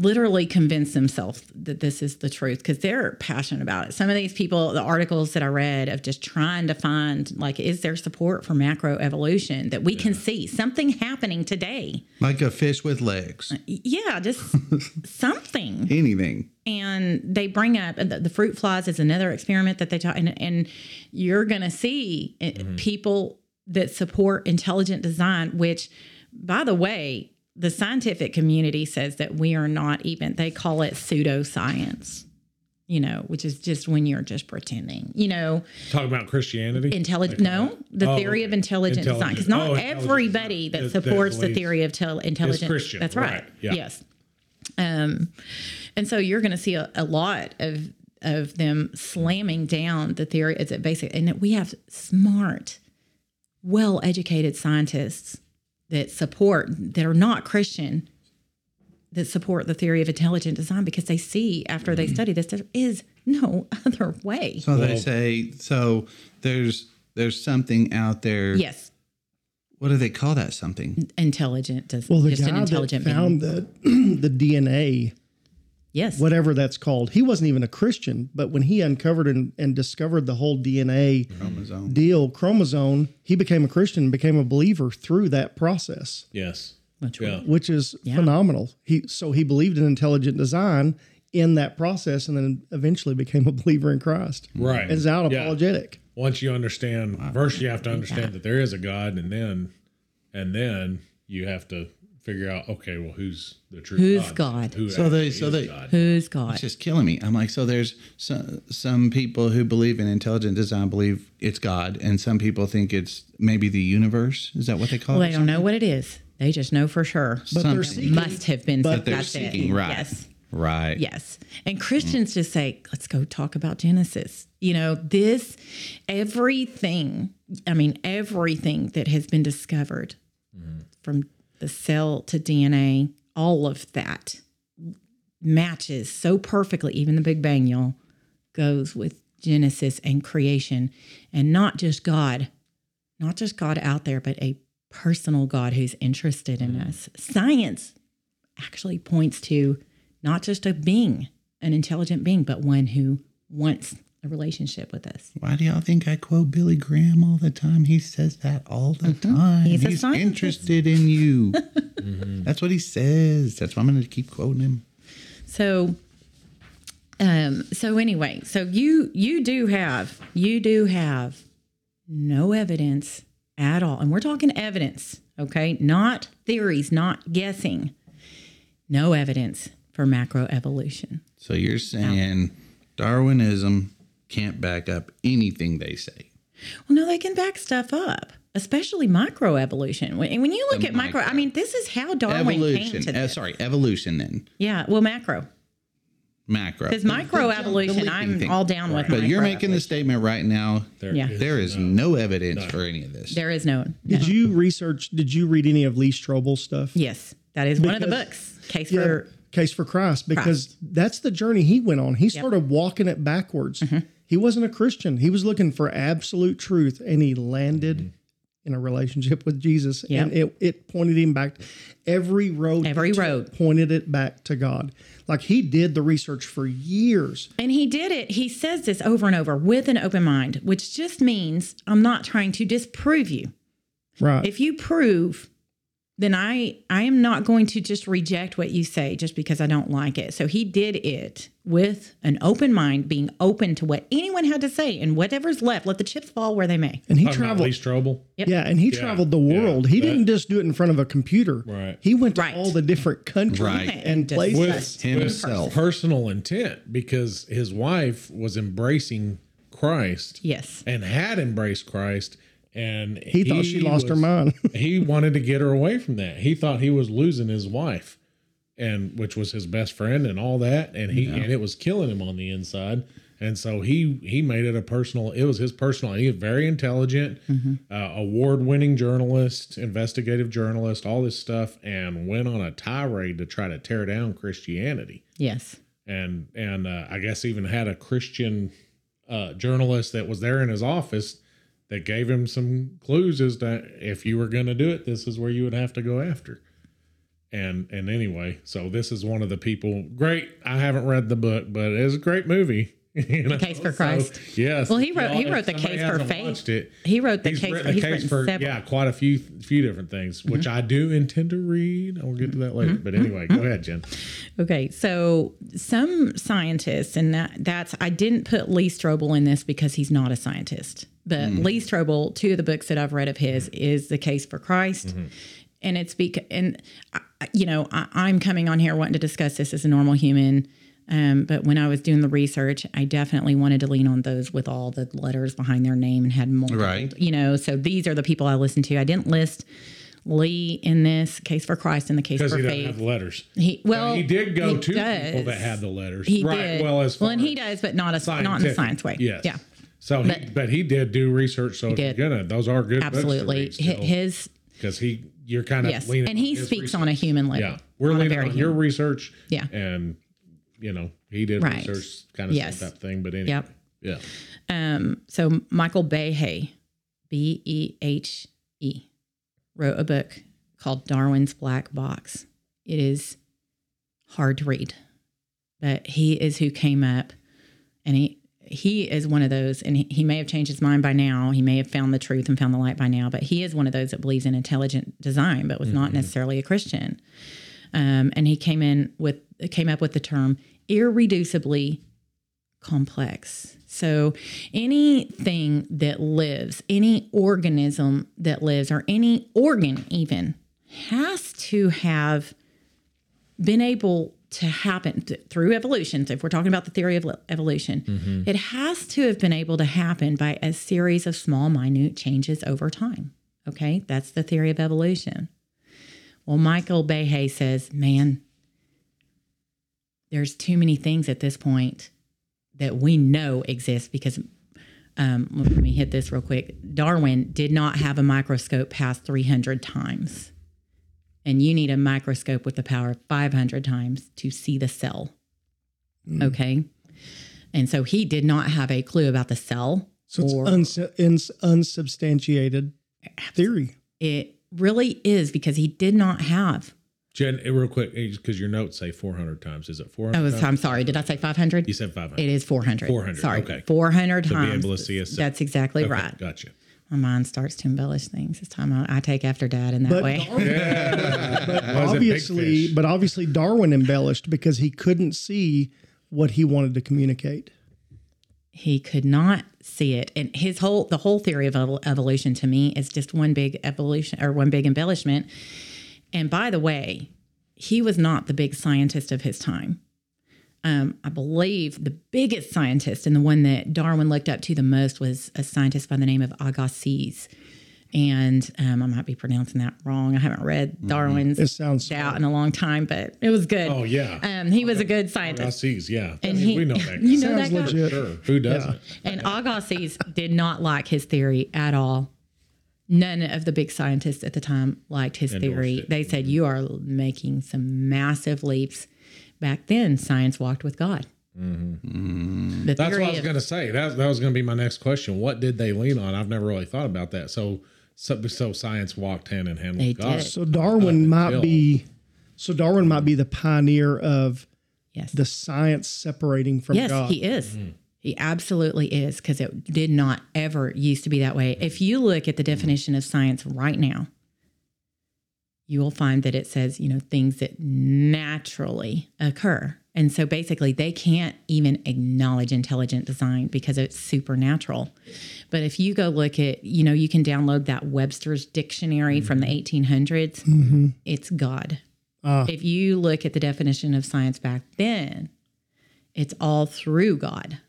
literally convince themselves that this is the truth because they're passionate about it. Some of these people, the articles that I read of just trying to find, like, is there support for macro evolution that we can see something happening today? Like a fish with legs. Yeah, just something. Anything. and they bring up the, the fruit flies is another experiment that they talk and, and you're going to see uh, people that support intelligent design which by the way the scientific community says that we are not even they call it pseudoscience you know which is just when you're just pretending you know? Talking about Christianity. intelligent no the Oh, theory of okay. intelligent, design because not oh, everybody that That- that supports the theory of tel- intelligent Christian, that's right, right, yeah. yes. Um and so you're going to see a, a lot of of them slamming down the theory. As a basic and that we have smart well educated scientists that support that are not christian that support the theory of intelligent design because they see after they study this there is no other way So they say so there's there's something out there. yes What do they call that something? intelligent des- Well, the just an guy that intelligent found being. the the DNA, yes whatever that's called, he wasn't even a Christian. But when he uncovered and, and discovered the whole DNA Chromosome. deal, chromosome, he became a Christian, and became a believer through that process, yes. Which Yeah. which is phenomenal. He so he believed in intelligent design in that process, and then eventually became a believer in Christ. Right. Is out Yeah. apologetic. Once you understand, first you have to understand that there is a God, and then, and then you have to figure out, okay, well, who's the true Who's God? God? Who So they- so they- God? who's god It's just killing me. I'm like, so there's some, some people who believe in intelligent design believe it's God, and some people think it's maybe the universe. Is that what they call well it? Well, they don't know what it is they just know for sure But Something. they're seeking. must have been But they're that's it. seeking, right. yes Right. Yes. And Christians just say, let's go talk about Genesis. You know, this, everything, I mean, everything that has been discovered mm-hmm. from the cell to DNA, all of that matches so perfectly, even the Big Bang, y'all, goes with Genesis and creation. And not just God, not just God out there, but a personal God who's interested in us. Science actually points to not just a being, an intelligent being, but one who wants a relationship with us. Why do y'all think I quote Billy Graham all the time? He says that all the time. Mm-hmm. He's He's, a interested in you. That's what he says. That's why I'm going to keep quoting him. So, um, so anyway, so you you do have you do have no evidence at all, and we're talking evidence, okay, not theories, not guessing. No evidence for macroevolution. So you're saying Darwinism can't back up anything they say. Well, no, they can back stuff up, especially microevolution. When, when you look The at micro, micro. I mean, this is how Darwin came Evolution. to Uh, sorry, evolution then. Yeah, well, macro. Macro. Because The- microevolution, I'm thing. all down with. But you're making the statement right now. There Yeah. There is no evidence for any of this. There is no. no. Did you research? Did you read any of Lee Strobel's stuff? Yes, that is one of the books. Case Yeah, for Case for Christ, because that's the journey he went on. He started walking it backwards. Mm-hmm. He wasn't a Christian. He was looking for absolute truth, and he landed mm-hmm. in a relationship with Jesus. Yep. And it, it pointed him back. Every road, Every road. pointed it back to God. Like he did the research for years. And he did it. He says this over and over with an open mind, which just means I'm not trying to disprove you. Right. If you prove, then I I am not going to just reject what you say just because I don't like it. So he did it with an open mind, being open to what anyone had to say, and whatever's left, let the chips fall where they may. and he Talking about traveled. Lee Strobel. Yeah, and he traveled the world. he that- didn't just do it in front of a computer. Right. He went to Right. all the different countries Right. and places. with himself. with personal intent because his wife was embracing Christ Yes. and had embraced Christ and He thought she lost her mind. he wanted to get her away from that. He thought he was losing his wife and which was his best friend and all that and he and it was killing him on the inside And so he he made it a personal. It was his personal. He was very intelligent, uh, award winning journalist, investigative journalist, all this stuff, and went on a tirade to try to tear down Christianity. Yes. And and uh, I guess even had a Christian uh, journalist that was there in his office that gave him some clues as to if you were going to do it, this is where you would have to go after. And and anyway, so this is one of the people. Great. I haven't read the book, but it's a great movie. You know? Case for So, Christ. yes. Well, he wrote- he wrote the Case for Faith. It, He wrote the case. he's case for several. Mm-hmm. yeah, quite a few few different things, which mm-hmm. I do intend to read. I'll get to that later. Mm-hmm. But anyway, go mm-hmm. ahead, Jen. Okay, so some scientists, and that that's I didn't put Lee Strobel in this because he's not a scientist, but Lee Strobel, two of the books that I've read of his is The Case for Christ, and it's because and I- you know I, I'm coming on here wanting to discuss this as a normal human. Um, but when I was doing the research, I definitely wanted to lean on those with all the letters behind their name and had multiple, Right. you know. So these are the people I listened to. I didn't list Lee in this case for Christ in the case for he faith. have the letters. He well, he did go he to people that had the letters. He right. did. Well, as well, and he does, but not a not in the science way. Yes. Yeah, So, he, But- but he did do research. So if did. you're gonna, those are good. absolutely. Hi- His because he, you're kind of yes, leaning and he his speaks research. on a human level. Yeah, we're on leaning very on your research. Yeah. and you know he did Right. research, kind of Yes. type thing. But anyway, Yep. yeah. Um, so Michael Behe, B E H E, wrote a book called Darwin's Black Box. It is hard to read, but he is who came up, and he he is one of those, and he, he may have changed his mind by now. He may have found the truth and found the light by now, but he is one of those that believes in intelligent design, but was not necessarily a Christian. Um, and he came in with came up with the term irreducibly complex. So anything that lives, any organism that lives, or any organ even, has to have been able to happen th- through evolution. So if we're talking about the theory of evolution, mm-hmm. it has to have been able to happen by a series of small, minute changes over time. Okay, that's the theory of evolution. Well, Michael Behe says, man, there's too many things at this point that we know exist because um, let me hit this real quick. Darwin did not have a microscope past 300 times. And you need a microscope with the power of 500 times to see the cell. Okay. And so he did not have a clue about the cell. So it's ins- unsubstantiated theory. it really is because he did not have. Jen, eh, real quick, because your notes say 400 times. Is it 400? I was, times? I'm sorry. Did I say 500? You said 500. It is 400. 400, Sorry. okay. 400 To be able to see us. That's exactly Okay, right. Gotcha. My mind starts to embellish things. It's time I, I take after dad in that But way. Darwin, Was it obviously, but obviously Darwin embellished because he couldn't see what he wanted to communicate. he could not see it and his whole the whole theory of evolution to me is just one big evolution or one big embellishment and by the way he was not the big scientist of his time um, i believe the biggest scientist and the one that darwin looked up to the most was a scientist by the name of agassiz and um, i might be pronouncing that wrong i haven't read darwin's It sounds out in a long time but it was good Oh, yeah. um, he was a good scientist Agassiz, yeah. And I mean, he- we know that. you know Sounds that guy? legit. Sure. Who doesn't? And Agassiz did not like his theory at all. None of the big scientists at the time liked his Endorsed theory. it. They said, mm-hmm. You are making some massive leaps. Back then, science walked with God. Mm-hmm. mm-hmm. That's what I was of- going to say. That, that was going to be my next question. What did they lean on? I've never really thought about that. So, so, so science walked hand in hand They with God. did. So Darwin might Bill. be, so Darwin might be the pioneer of yes. the science separating from yes, God. he is. Mm-hmm. He absolutely is because it did not ever used to be that way. If you look at the definition of science right now, you will find that it says, you know, things that naturally occur. And so basically, they can't even acknowledge intelligent design because it's supernatural. But if you go look at, you know, you can download that Webster's dictionary from the 1800s, it's God. Ah. If you look at the definition of science back then, it's all through God.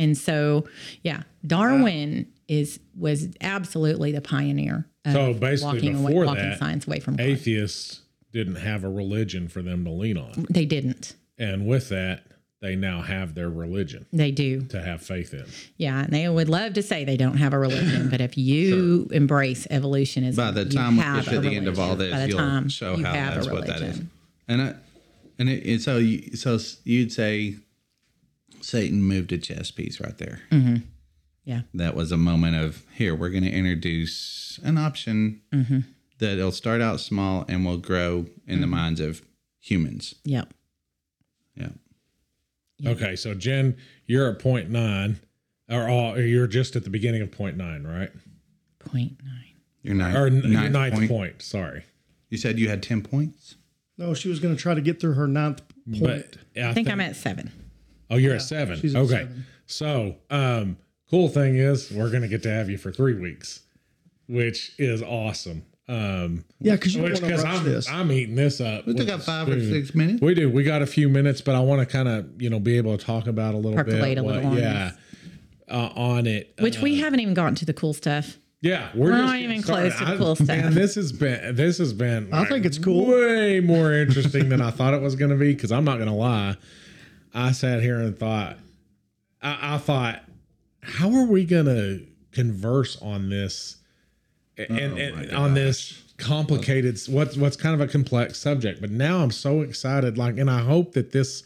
And so, yeah, Darwin is was absolutely the pioneer of So basically walking, away, walking that, science away from God. Atheists didn't have a religion for them to lean on. They didn't. And with that, they now have their religion They do. to have faith in. Yeah. And they would love to say they don't have a religion, but if you embrace evolutionism, By the you time we have get to a the end of all this, By the you'll time show you how have a that's what that is. And I, and it, and so you, so you'd say Satan moved a chess piece right there. Mm-hmm. Yeah. That was a moment of here. We're going to introduce an option Mm-hmm. that it'll start out small and will grow in the Mm-hmm. minds of humans. Yep. Yeah. Okay, so Jen, you're at point nine, or, all, or you're just at the beginning of point nine, right? Point nine. Your ninth, Or n- your ninth ninth point. point. Sorry, You said you had ten points. No, she was going to try to get through her ninth point. but I, I think I'm at seven. Oh, you're at seven. she's at okay. seven. So, um, cool thing is we're gonna get to have you for three weeks, which is awesome. Um, yeah, because you which want to because rush I'm this. I'm eating this up. We with took a up five or six minutes. We do. We got a few minutes, but I want to kind of you know be able to talk about a little Percolate bit. a little what- on yeah. Uh, on it, Which we haven't even gotten to the cool stuff. yeah, we're, We're just not even started. close to I- cool stuff. Man, this has been this has been. I think it's cool. Way more interesting than I thought it was going to be. Because I'm not going to lie, I sat here and thought, I, I thought, how are we going to converse on this, oh and, and on this complicated what's what's kind of a complex subject? But now I'm so excited. Like, and I hope that this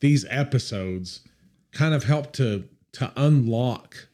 these episodes kind of help to to unlock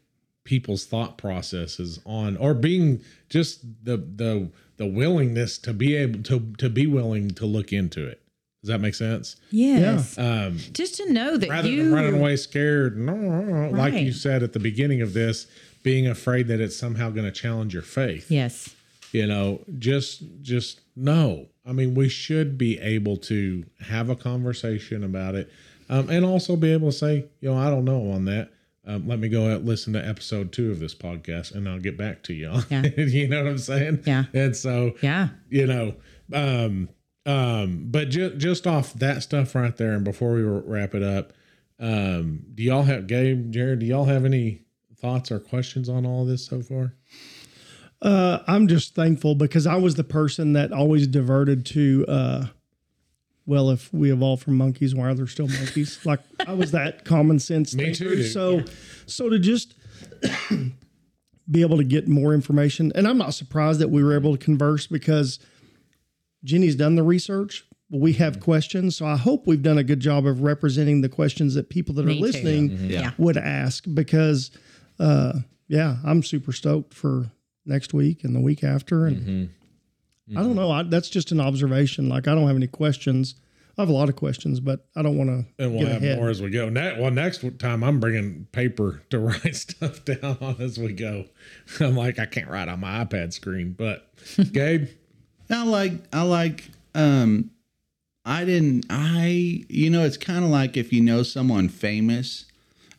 people's thought processes on or being just the the the willingness to be able to to be willing to look into it does that make sense Yes. um Just to know that rather you than running away scared no, no, no, like you said at the beginning of this being afraid that it's somehow going to challenge your faith Yes. you know just just no i mean we should be able to have a conversation about it um, and also be able to say you know i don't know on that um, let me go out listen to episode two of this podcast and i'll get back to you Yeah. you know what i'm saying Yeah. and so Yeah. you know um um but ju- just off that stuff right there and before we wrap it up um do y'all have gabe jared do y'all have any thoughts or questions on all this so far Uh, I'm just thankful because I was the person that always diverted to, uh, well, if we evolved from monkeys, why are there still monkeys? like I was that common sense. Me thinker. too, dude. So, so to just be able to get more information, and I'm not surprised that we were able to converse because Jenny's done the research. We have mm-hmm. questions, so I hope we've done a good job of representing the questions that people that Me are too. listening mm-hmm. Yeah. would ask because uh yeah i'm super stoked for next week and the week after and mm-hmm. i don't know. I, that's just an observation. Like i don't have any questions. I have a lot of questions but i don't want to and we'll get have ahead. more as we go. Ne- well, next time I'm bringing paper to write stuff down on as we go. I'm like, I can't write on my iPad screen, but Gabe, I like I like um I didn't I you know it's kind of like if you know someone famous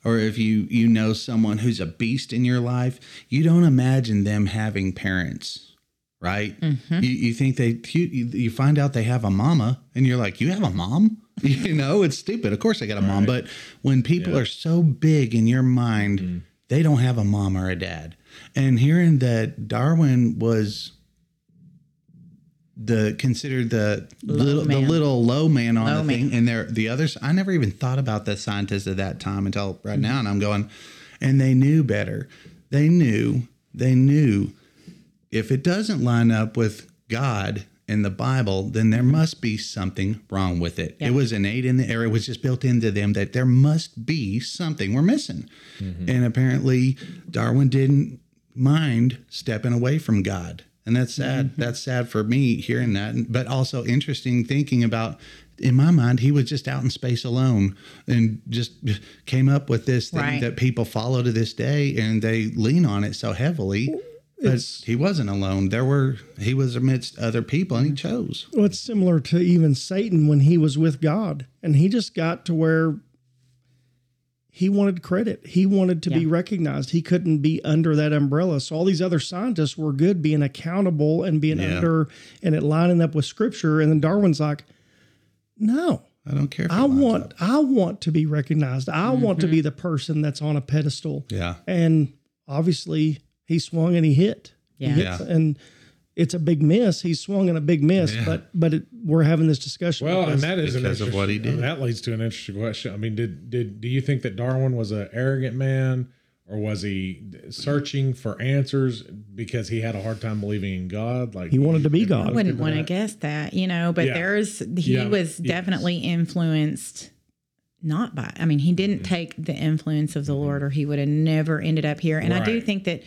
or if you you know someone who's a beast in your life, you don't imagine them having parents, right? You you think they you, you find out they have a mama and you're like, "You have a mom?" You know, it's stupid. Of course they got a mom, but when people are so big in your mind, they don't have a mom or a dad. And hearing that Darwin was the considered the little the little low man on Low the man. thing and there the others i never even thought about the scientists at that time until right mm-hmm. now. And i'm going and they knew better. They knew they knew if it doesn't line up with god in the bible then there must be something wrong with it. Yeah. it was innate in the or it was just built into them that there must be something we're missing. Mm-hmm. And apparently darwin didn't mind stepping away from God. And that's sad. Mm-hmm. That's sad for me hearing that, but also interesting thinking about. In my mind, he was just out in space alone and just came up with this thing Right. that people follow to this day, and they lean on it so heavily. But he wasn't alone. There were he was amidst other people, and he mm-hmm. chose. well it's similar to even satan when he was with god and he just got to where he wanted credit he wanted to be recognized he couldn't be under that umbrella so all these other scientists were good being accountable and being Yeah. under and it lining up with scripture and then darwin's like no I don't care. If I want up. I want to be recognized. I want to be mm-hmm. the person that's on a pedestal. Yeah. And obviously he swung and he hit. He Yeah. hit- Yeah. And it's a big miss. He swung in a big miss, but but it, we're having this discussion. Well, and because- that is an because of what he did. That leads to an interesting question. I mean, did did do you think that Darwin was an arrogant man, or was he searching for answers because he had a hard time believing in God? Like He wanted to be God. I wouldn't want to guess that, you know, but Yeah. there's he Yeah. was Yes. definitely influenced not by I mean, he didn't Mm-hmm. take the influence of the Lord or he would have never ended up here. And I do think that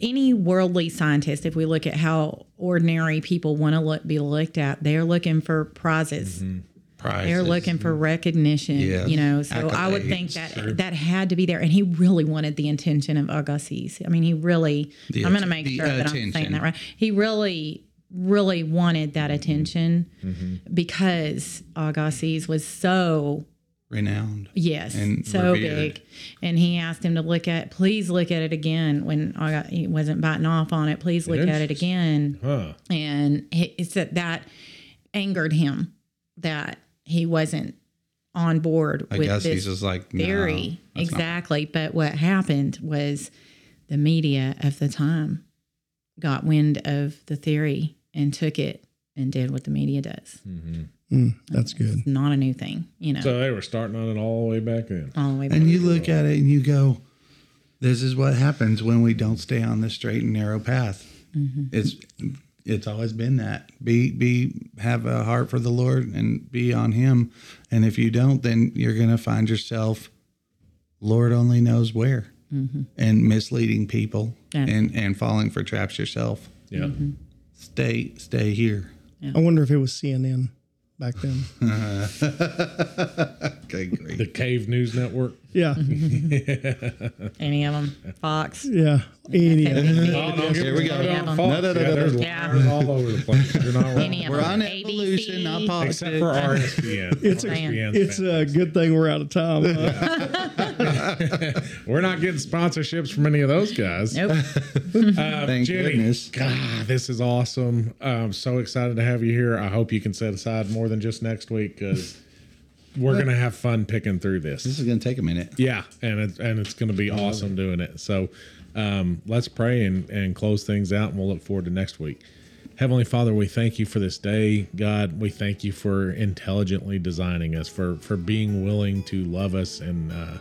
any worldly scientist, if we look at how ordinary people want to look be looked at, they're looking for prizes. Mm-hmm. Prizes. They're looking for recognition, Yes. you know. So I would think Accolades. that that had to be there, and he really wanted the attention of Agassiz. I mean, he really. The I'm going to make sure that I'm saying that right. He really, really wanted that attention because Agassiz was so renowned. yes, And so revered. big, and he asked him to look at, please look at it again when Aga, he wasn't biting off on it. Please look at it again Huh. and he, it's that that angered him that he wasn't on board I with guess this he's just like no, theory that's not- exactly but what happened was the media of the time got wind of the theory and took it and did what the media does mm-hmm. Mm, that's good. it's not a new thing you know So they were starting on it all the way back then. all the way back. And you look at it and you go, "This is what happens when we don't stay on the straight and narrow path." Mm-hmm. It's it's always been that be be have a heart for the Lord and be on Him, and if you don't, then you're gonna find yourself, Lord only knows where, and misleading people Yeah. and and falling for traps yourself. Yeah. Mm-hmm. Stay stay here. I wonder if it was CNN back then. Okay, great. The Cave News Network. Yeah, any of them fox yeah. Any, Oh, no, Here we go. Right on Yeah. No, no, no, yeah, no, there's no. liars all over the place. You're not any wrong. of We're them on evolution, not ABC. politics. Except for RSPN. It's a- oh, RSPN 's it's a good thing we're out of time. huh? We're not getting sponsorships from any of those guys. nope Uh, Thank Jenny, goodness. God, this is awesome. I'm so excited to have you here. I hope you can set aside more than just next week because we're gonna have fun picking through this. This is gonna take a minute. Yeah, and it's and it's gonna be awesome doing it. So um, let's pray and, and close things out, and we'll look forward to next week. Heavenly Father, we thank you for this day. God, we thank you for intelligently designing us, for for being willing to love us, and uh,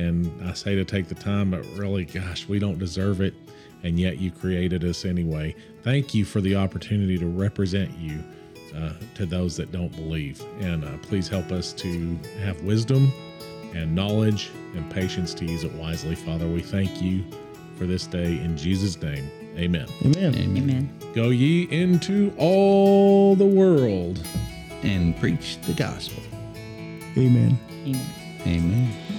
and I say to take the time, but really, gosh, we don't deserve it, and yet you created us anyway. Thank you for the opportunity to represent you uh, to those that don't believe, and uh, please help us to have wisdom and knowledge and patience to use it wisely. Father, we thank you for this day in Jesus' name. Amen. Amen. amen Go ye into all the world. And preach the gospel. Amen. amen Amen.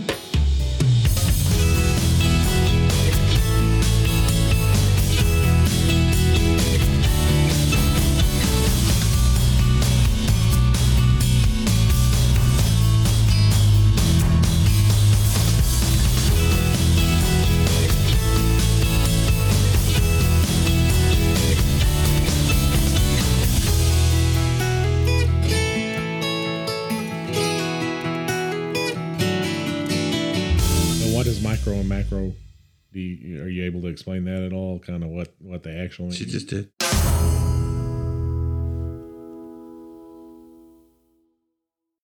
Kind of what what they actually She just did.